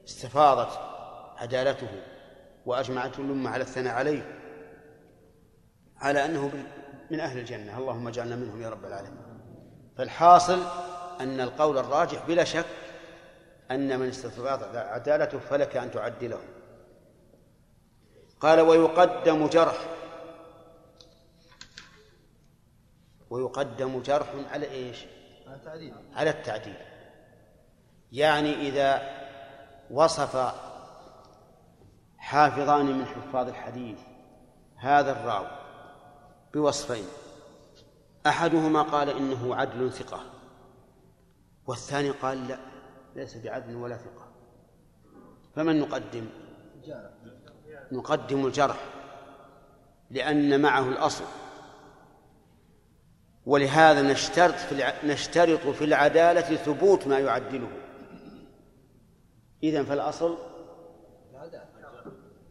استفاضت عدالته وأجمعته الأمة على الثناء عليه على أنه من أهل الجنة. اللهم اجعلنا منهم يا رب العالمين. فالحاصل أن القول الراجح بلا شك أن من استطاعت عدالته فلك أن تعدله. قال ويقدم جرح. ويقدم جرح على إيش؟ على التعديل. على التعديل. يعني إذا وصف حافظان من حفاظ الحديث هذا الراوي بوصفين. أحدهما قال إنه عدل ثقة والثاني قال لا ليس بعدل ولا ثقة. فمن نقدم؟ نقدم الجرح لأن معه الأصل. ولهذا نشترط في نشترط في العدالة ثبوت ما يعدله. إذن فالأصل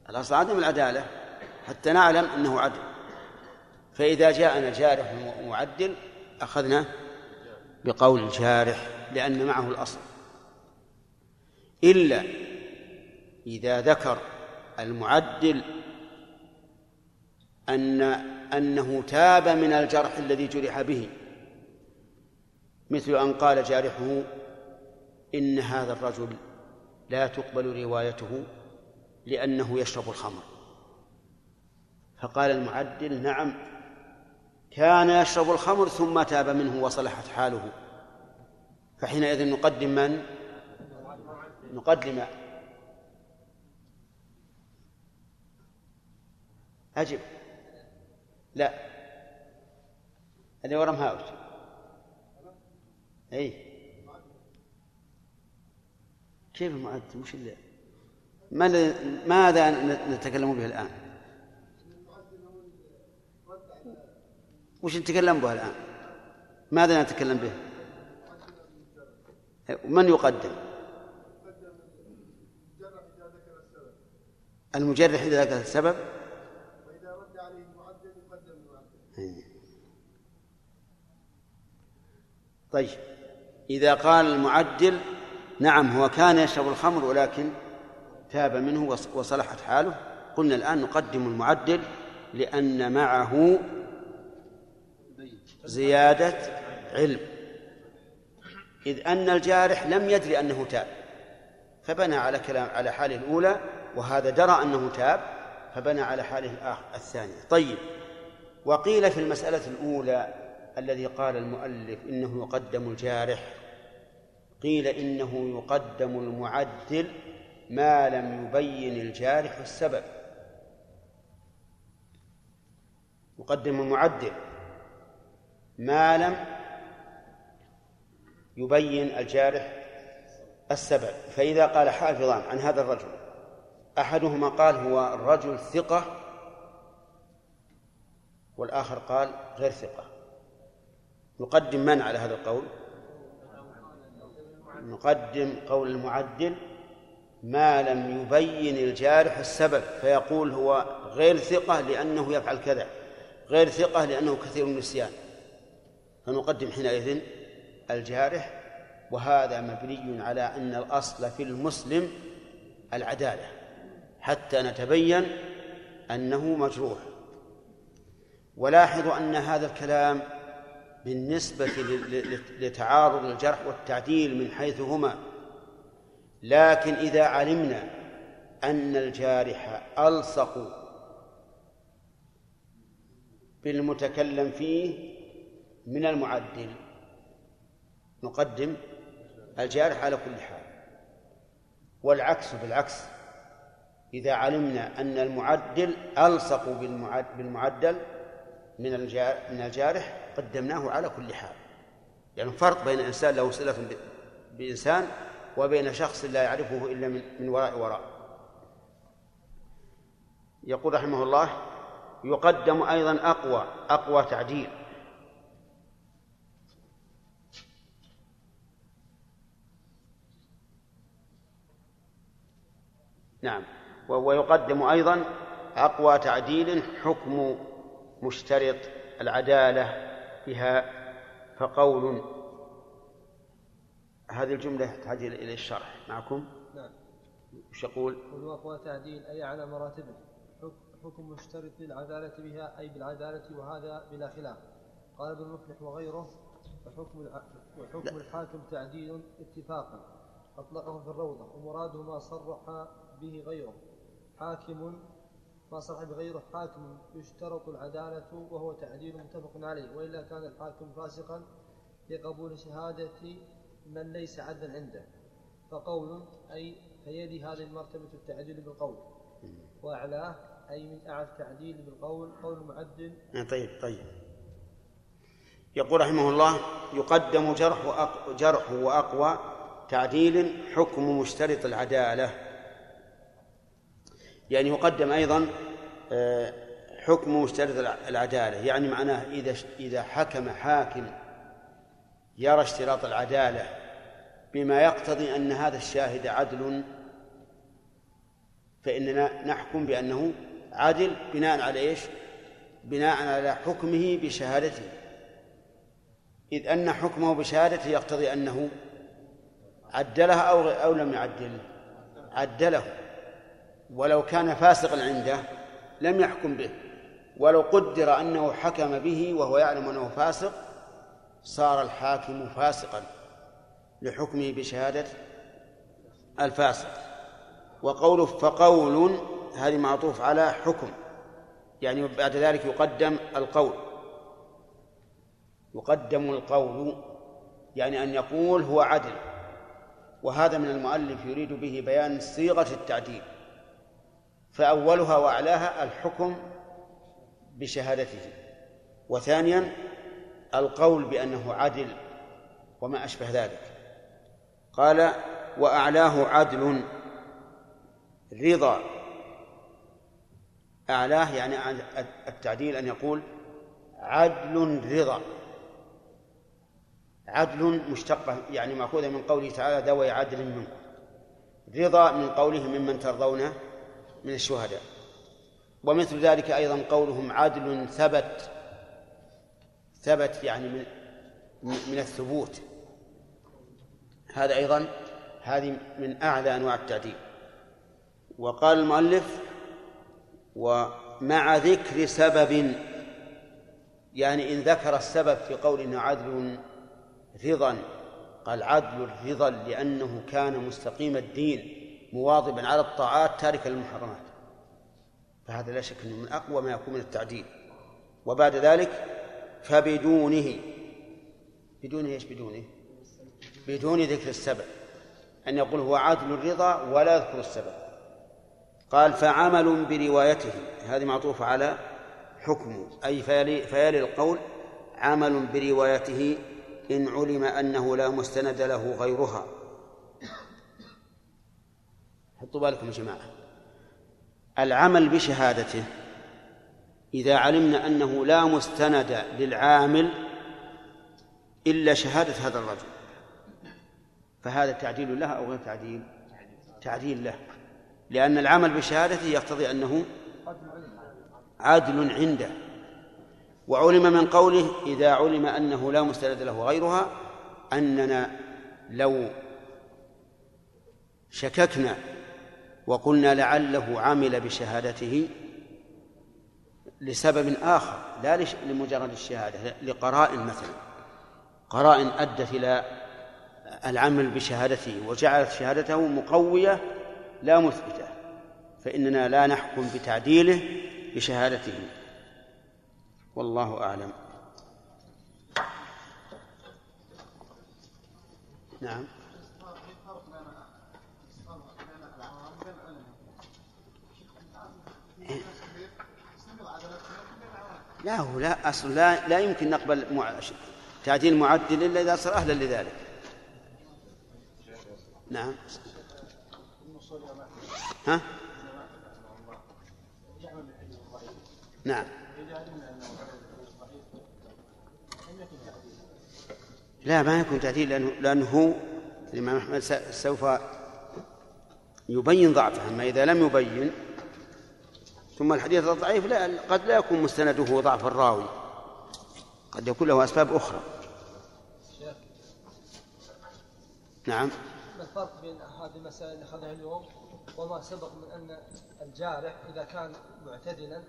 الأصل عدم العدالة حتى نعلم أنه عدل. فإذا جاءنا جارح معدل أخذنا بقول الجارح لأن معه الأصل. إلا إذا ذكر المعدل أن أنه تاب من الجرح الذي جرح به مثل أن قال جارحه إن هذا الرجل لا تقبل روايته لأنه يشرب الخمر. فقال المعدل نعم كان يشرب الخمر ثم تاب منه وصلحت حاله. فحينئذ نقدم من؟ نقدم. أجب. لا. اللي ورا مهاوش أي. كيف المعد وش اللي ماذا ماذا نتكلم به الآن؟ وش نتكلم به الآن؟ ماذا نتكلم به؟ من يقدم؟ المجرح إذا ذكر السبب؟ وإذا رد عليه المعدل يقدم المعدل. طيب. إذا قال المعدل نعم هو كان يشرب الخمر ولكن تاب منه وص- وصلحت حاله. قلنا الآن نقدم المعدل لأن معه زيادة علم. إذ أن الجارح لم يدري أنه تاب فبنى على كلام على حاله الأولى وهذا درى أنه تاب فبنى على حاله الآخر الثانية. طيب وقيل في المسألة الأولى الذي قال المؤلف إنه يقدم الجارح قيل إنه يقدم المعدل ما لم يبين الجارح السبب. يقدم المعدل ما لم يبين الجارح السبب. فإذا قال حافظان عن هذا الرجل أحدهما قال هو الرجل ثقة والآخر قال غير ثقة. نقدم من على هذا القول؟ نقدم قول المعدل ما لم يبين الجارح السبب فيقول هو غير ثقة لأنه يفعل كذا غير ثقة لأنه كثير النسيان فنقدم حينئذ الجارح وهذا مبني على أن الأصل في المسلم العدالة حتى نتبين أنه مجروح. ولاحظوا أن هذا الكلام بالنسبة لتعارض الجرح والتعديل من حيث هما لكن إذا علمنا أن الجارح ألصق بالمتكلم فيه من المعدل نقدم الجارح على كل حال. والعكس بالعكس إذا علمنا أن المعدل ألصق بالمعد- بالمعدل من من الجارح قدمناه على كل حال. يعني فرق بين إنسان له صلة بإنسان وبين شخص لا يعرفه إلا من من وراء وراء. يقول رحمه الله يقدم أيضا أقوى أقوى تعديل. نعم. ويقدم أيضا أقوى تعديل حكم مشترط العدالة بها فقول هذه الجملة تحتاج إلى الشرح معكم؟ نعم. وش يقول؟ والوقوع تعديل أي على مراتبه حك- حكم مشترط للعدالة بها أي بالعدالة وهذا بلا خلاف. قال ابن المفلح وغيره وحكم. وحكم الحاكم تعديل اتفاقا. أطلقه في الروضة ومراده ما صرح به غيره. حاكم ما صرح بغيره حاكم يشترط العدالة وهو تعديل متفق عليه وإلا كان الحاكم فاسقا لقبول شهادة من ليس عدلا عنده. فقول أي فيلي هذه المرتبة التعديل بالقول. وأعلاه أي من أعلى التعديل بالقول قول معدل. آه، طيب طيب. يقول رحمه الله يقدم جرح وأق... جرح وأقوى تعديل حكم مشترط العدالة. يعني يقدم أيضا آه، حكم مشترط الع- العدالة. يعني معناه إذا إذا حكم حاكم يرى اشتراط العدالة بما يقتضي أن هذا الشاهد عدل فإننا نحكم بأنه عدل بناء على إيش؟ بناء على حكمه بشهادته. إذ أن حكمه بشهادته يقتضي أنه عدلها أو أو لم يعدل عدله. ولو كان فاسقا عنده لم يحكم به. ولو قدر أنه حكم به وهو يعلم أنه فاسق صار الحاكم فاسقا لحكمه بشهادة الفاسق. وقوله فقول هذه معطوف على حكم يعني بعد ذلك يقدم القول. يقدم القول يعني أن يقول هو عدل. وهذا من المؤلف يريد به بيان صيغة التعديل. فأولها وأعلاها الحكم بشهادته. وثانيا القول بأنه عدل وما أشبه ذلك. قال وأعلاه عدل رضا. أعلاه يعني التعديل أن يقول عدل رضا. عدل مشتقة يعني مأخوذة من قوله تعالى ذوي عدل منكم. رضا من قوله ممن ترضون من الشهداء. ومثل ذلك أيضا قولهم عدل ثبت ثبت يعني من من الثبوت. هذا أيضا هذه من أعلى أنواع التعديل. وقال المؤلف ومع ذكر سبب يعني إن ذكر السبب في قول إنه عدل رضا قال عدل الرضا لأنه كان مستقيم الدين. مواظبا على الطاعات تاركا للمحرمات. فهذا لا شك أنه من أقوى ما يكون من التعديل. وبعد ذلك فبدونه بدونه إيش بدونه؟ بدون ذكر السبب. أن يقول هو عدل الرضا ولا يذكر السبب. قال فعمل بروايته هذه معطوفة على حكمه أي فيلي, فيلي القول عمل بروايته إن علم أنه لا مستند له غيرها. حطوا بالكم يا جماعة. العمل بشهادته إذا علمنا أنه لا مستند للعامل إلا شهادة هذا الرجل. فهذا تعديل له أو غير تعديل؟ تعديل له. لأن العمل بشهادته يقتضي أنه عدل عنده. وعلم من قوله إذا علم أنه لا مستند له غيرها أننا لو شككنا وقلنا لعله عمل بشهادته لسبب آخر لا لمجرد الشهادة لقرائن مثلا. قرائن أدت إلى العمل بشهادته وجعلت شهادته مقوية لا مثبتة فإننا لا نحكم بتعديله بشهادته. والله أعلم. نعم. لا هو لا أصل لا, لا يمكن نقبل. تعديل معدل إلا إذا صار أهلا لذلك نعم ها؟ نعم لا ما يكون تعديل لأنه, لأنه الإمام أحمد سوف يبين ضعفه أما إذا لم يبين ثم الحديث الضعيف لا قد لا يكون مستنده ضعف الراوي. قد يكون له أسباب أخرى. نعم. ما الفرق بين هذه المسائل اللي أخذها اليوم وما سبق من أن الجارح إذا كان معتدلا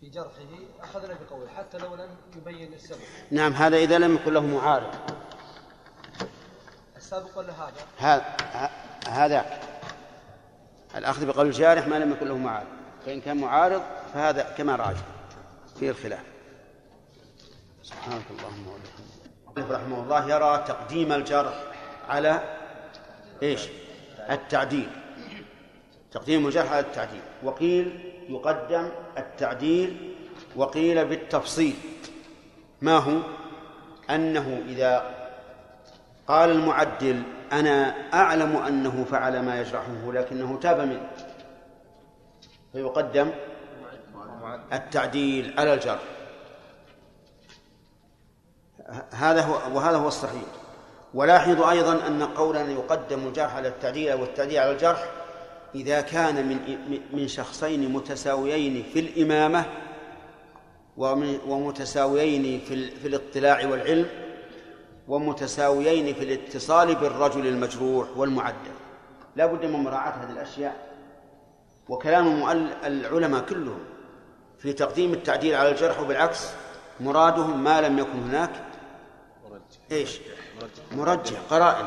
في جرحه أخذنا بقوله حتى لو لم يبين السبب. نعم هذا إذا لم يكن له معارض. السابق ولا هذا؟ هذا هذا الأخذ بقول الجارح ما لم يكن له معارض. فإن كان معارض فهذا كما راجع فيه الخلاف. سبحانك اللهم وبحمدك. رحمه الله يرى تقديم الجرح على إيش؟ التعديل. تقديم الجرح على التعديل. وقيل يقدم التعديل وقيل بالتفصيل. ما هو؟ أنه إذا قال المعدل أنا أعلم أنه فعل ما يجرحه لكنه تاب منه. فيقدم التعديل على الجرح هذا هو وهذا هو الصحيح. ولاحظوا أيضا أن قولنا يقدم الجرح على التعديل والتعديل على الجرح إذا كان من من شخصين متساويين في الإمامة ومتساويين في في الاطلاع والعلم ومتساويين في الاتصال بالرجل المجروح والمعدل. لا بد من مراعاة هذه الأشياء وكلام العلماء كلهم في تقديم التعديل على الجرح وبالعكس مرادهم ما لم يكن هناك. إيش؟ مرجح قرائن.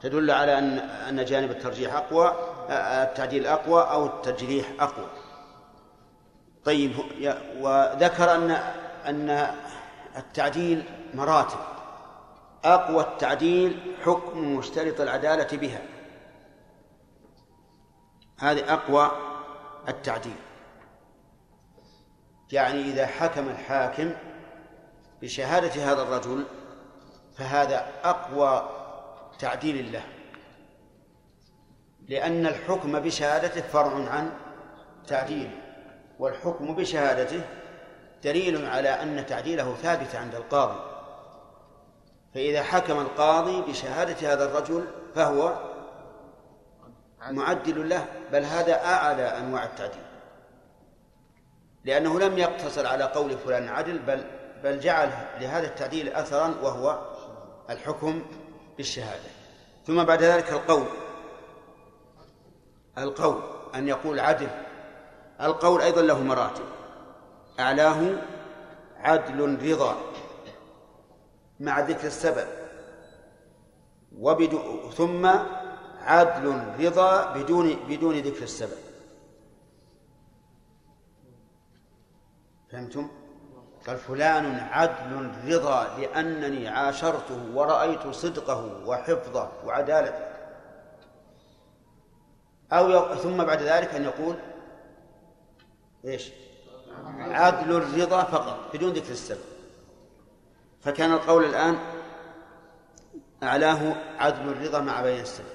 تدل على ان أن جانب الترجيح أقوى التعديل أقوى أو التجريح أقوى. طيب وذكر ان أن التعديل مراتب. أقوى التعديل حكم مشترط العدالة بها. هذه أقوى التعديل. يعني إذا حكم الحاكم بشهادة هذا الرجل فهذا أقوى تعديل له. لأن الحكم بشهادته فرع عن تعديله والحكم بشهادته دليل على أن تعديله ثابت عند القاضي. فإذا حكم القاضي بشهادة هذا الرجل فهو معدل له بل هذا أعلى أنواع التعديل. لأنه لم يقتصر على قول فلان عدل بل بل جعل لهذا التعديل أثرا وهو الحكم بالشهادة. ثم بعد ذلك القول. القول أن يقول عدل. القول أيضا له مراتب. أعلاه عدل رضا مع ذكر السبب. وبدو ثم عدل رضا بدون بدون ذكر السبب. فهمتم؟ قال فلان عدل رضا لأنني عاشرته ورأيت صدقه وحفظه وعدالته. أو ي... ثم بعد ذلك أن يقول إيش؟ عدل الرضا فقط بدون ذكر السبب. فكان القول الآن أعلاه عدل الرضا مع بيان السبب.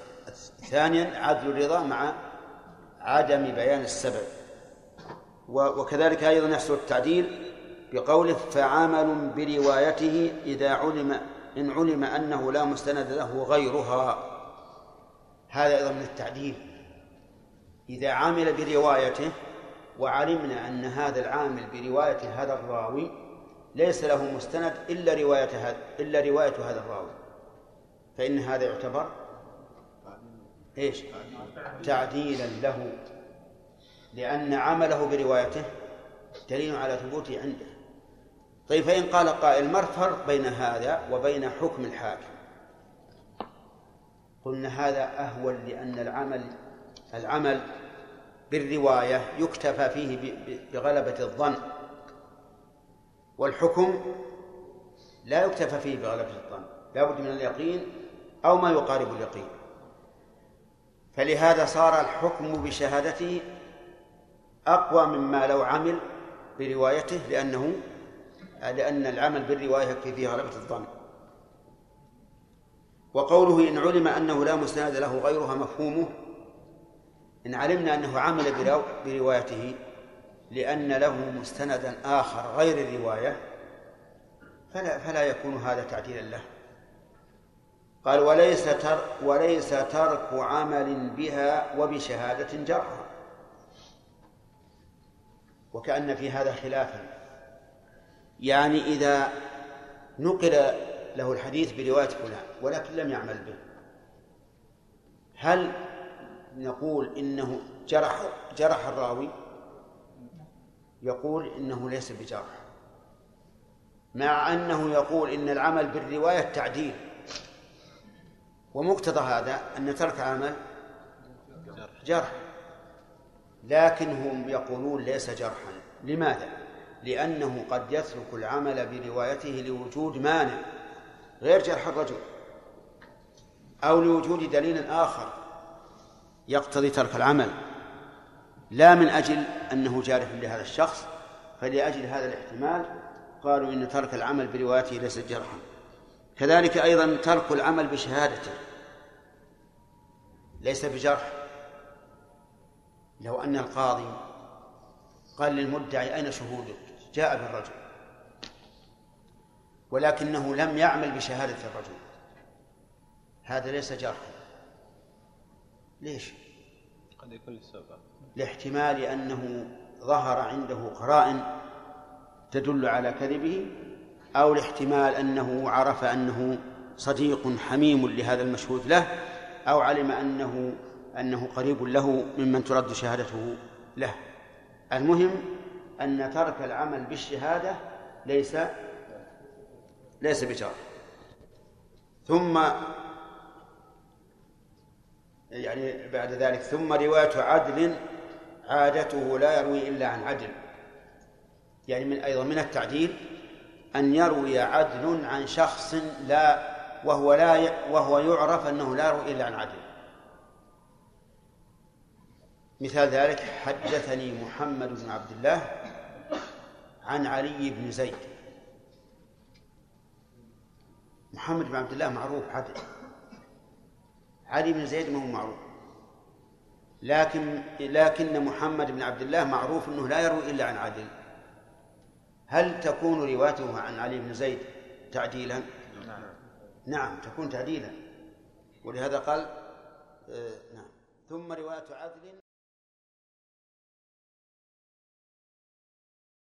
ثانيا عدل الرضا مع عدم بيان السبب. وكذلك أيضا يحصل التعديل بقوله فعمل بروايته إذا علم إن علم أنه لا مستند له غيرها. هذا أيضا من التعديل. إذا عمل بروايته وعلمنا أن هذا العامل برواية هذا الراوي ليس له مستند إلا رواية هذا إلا رواية هذا الراوي فإن هذا يعتبر إيش؟ تعديلا له. لأن عمله بروايته دليل على ثبوته عنده. طيب فإن قال قائل ما الفرق بين هذا وبين حكم الحاكم؟ قلنا هذا أهون لأن العمل العمل بالرواية يكتفى فيه بغلبة الظن. والحكم لا يكتفى فيه بغلبة الظن. لا بد من اليقين أو ما يقارب اليقين. فلهذا صار الحكم بشهادته أقوى مما لو عمل بروايته لأنه لأن العمل بالرواية يكفي فيه غلبة الظن وقوله إن علم أنه لا مستند له غيرها مفهومه إن علمنا أنه عمل بروايته لأن له مستندا آخر غير الرواية فلا فلا يكون هذا تعديلا له. قال وليس تر وليس ترك عمل بها وبشهادة جرحا وكأن في هذا خلافا. يعني إذا نقل له الحديث برواية فلان ولكن لم يعمل به هل نقول إنه جرح جرح الراوي؟ يقول إنه ليس بجرح مع أنه يقول إن العمل بالرواية تعديل. ومقتضى هذا أن ترك عمل جرح. لكن هم يقولون ليس جرحا. لماذا؟ لأنه قد يترك العمل بروايته لوجود مانع غير جرح الرجل أو لوجود دليل آخر يقتضي ترك العمل. لا من أجل أنه جارح لهذا الشخص فلأجل هذا الاحتمال قالوا إن ترك العمل بروايته ليس جرحا. كذلك أيضا ترك العمل بشهادته ليس بجرح. لو أن القاضي قال للمدعي أين شهودك؟ جاء بالرجل. ولكنه لم يعمل بشهادة الرجل. هذا ليس جرحا. ليش؟ قد يكون للسبب. لاحتمال أنه ظهر عنده قرائن تدل على كذبه أو لاحتمال أنه عرف أنه صديق حميم لهذا المشهود له أو علم أنه أنه قريب له ممن ترد شهادته له. المهم أن ترك العمل بالشهادة ليس ليس بجار. ثم يعني بعد ذلك ثم رواية عدل عادته لا يروي إلا عن عدل. يعني من أيضا من التعديل أن يروي عدل عن شخص لا وهو لا وهو يعرف أنه لا يروي إلا عن عدل. مثال ذلك حدثني محمد بن عبد الله عن علي بن زيد. محمد بن عبد الله معروف عدل. علي بن زيد ما هو معروف. لكن لكن محمد بن عبد الله معروف أنه لا يروي إلا عن عدل. هل تكون روايته عن علي بن زيد تعديلا؟ نعم تكون تعديلا. ولهذا قال آه نعم. ثم رواية عدل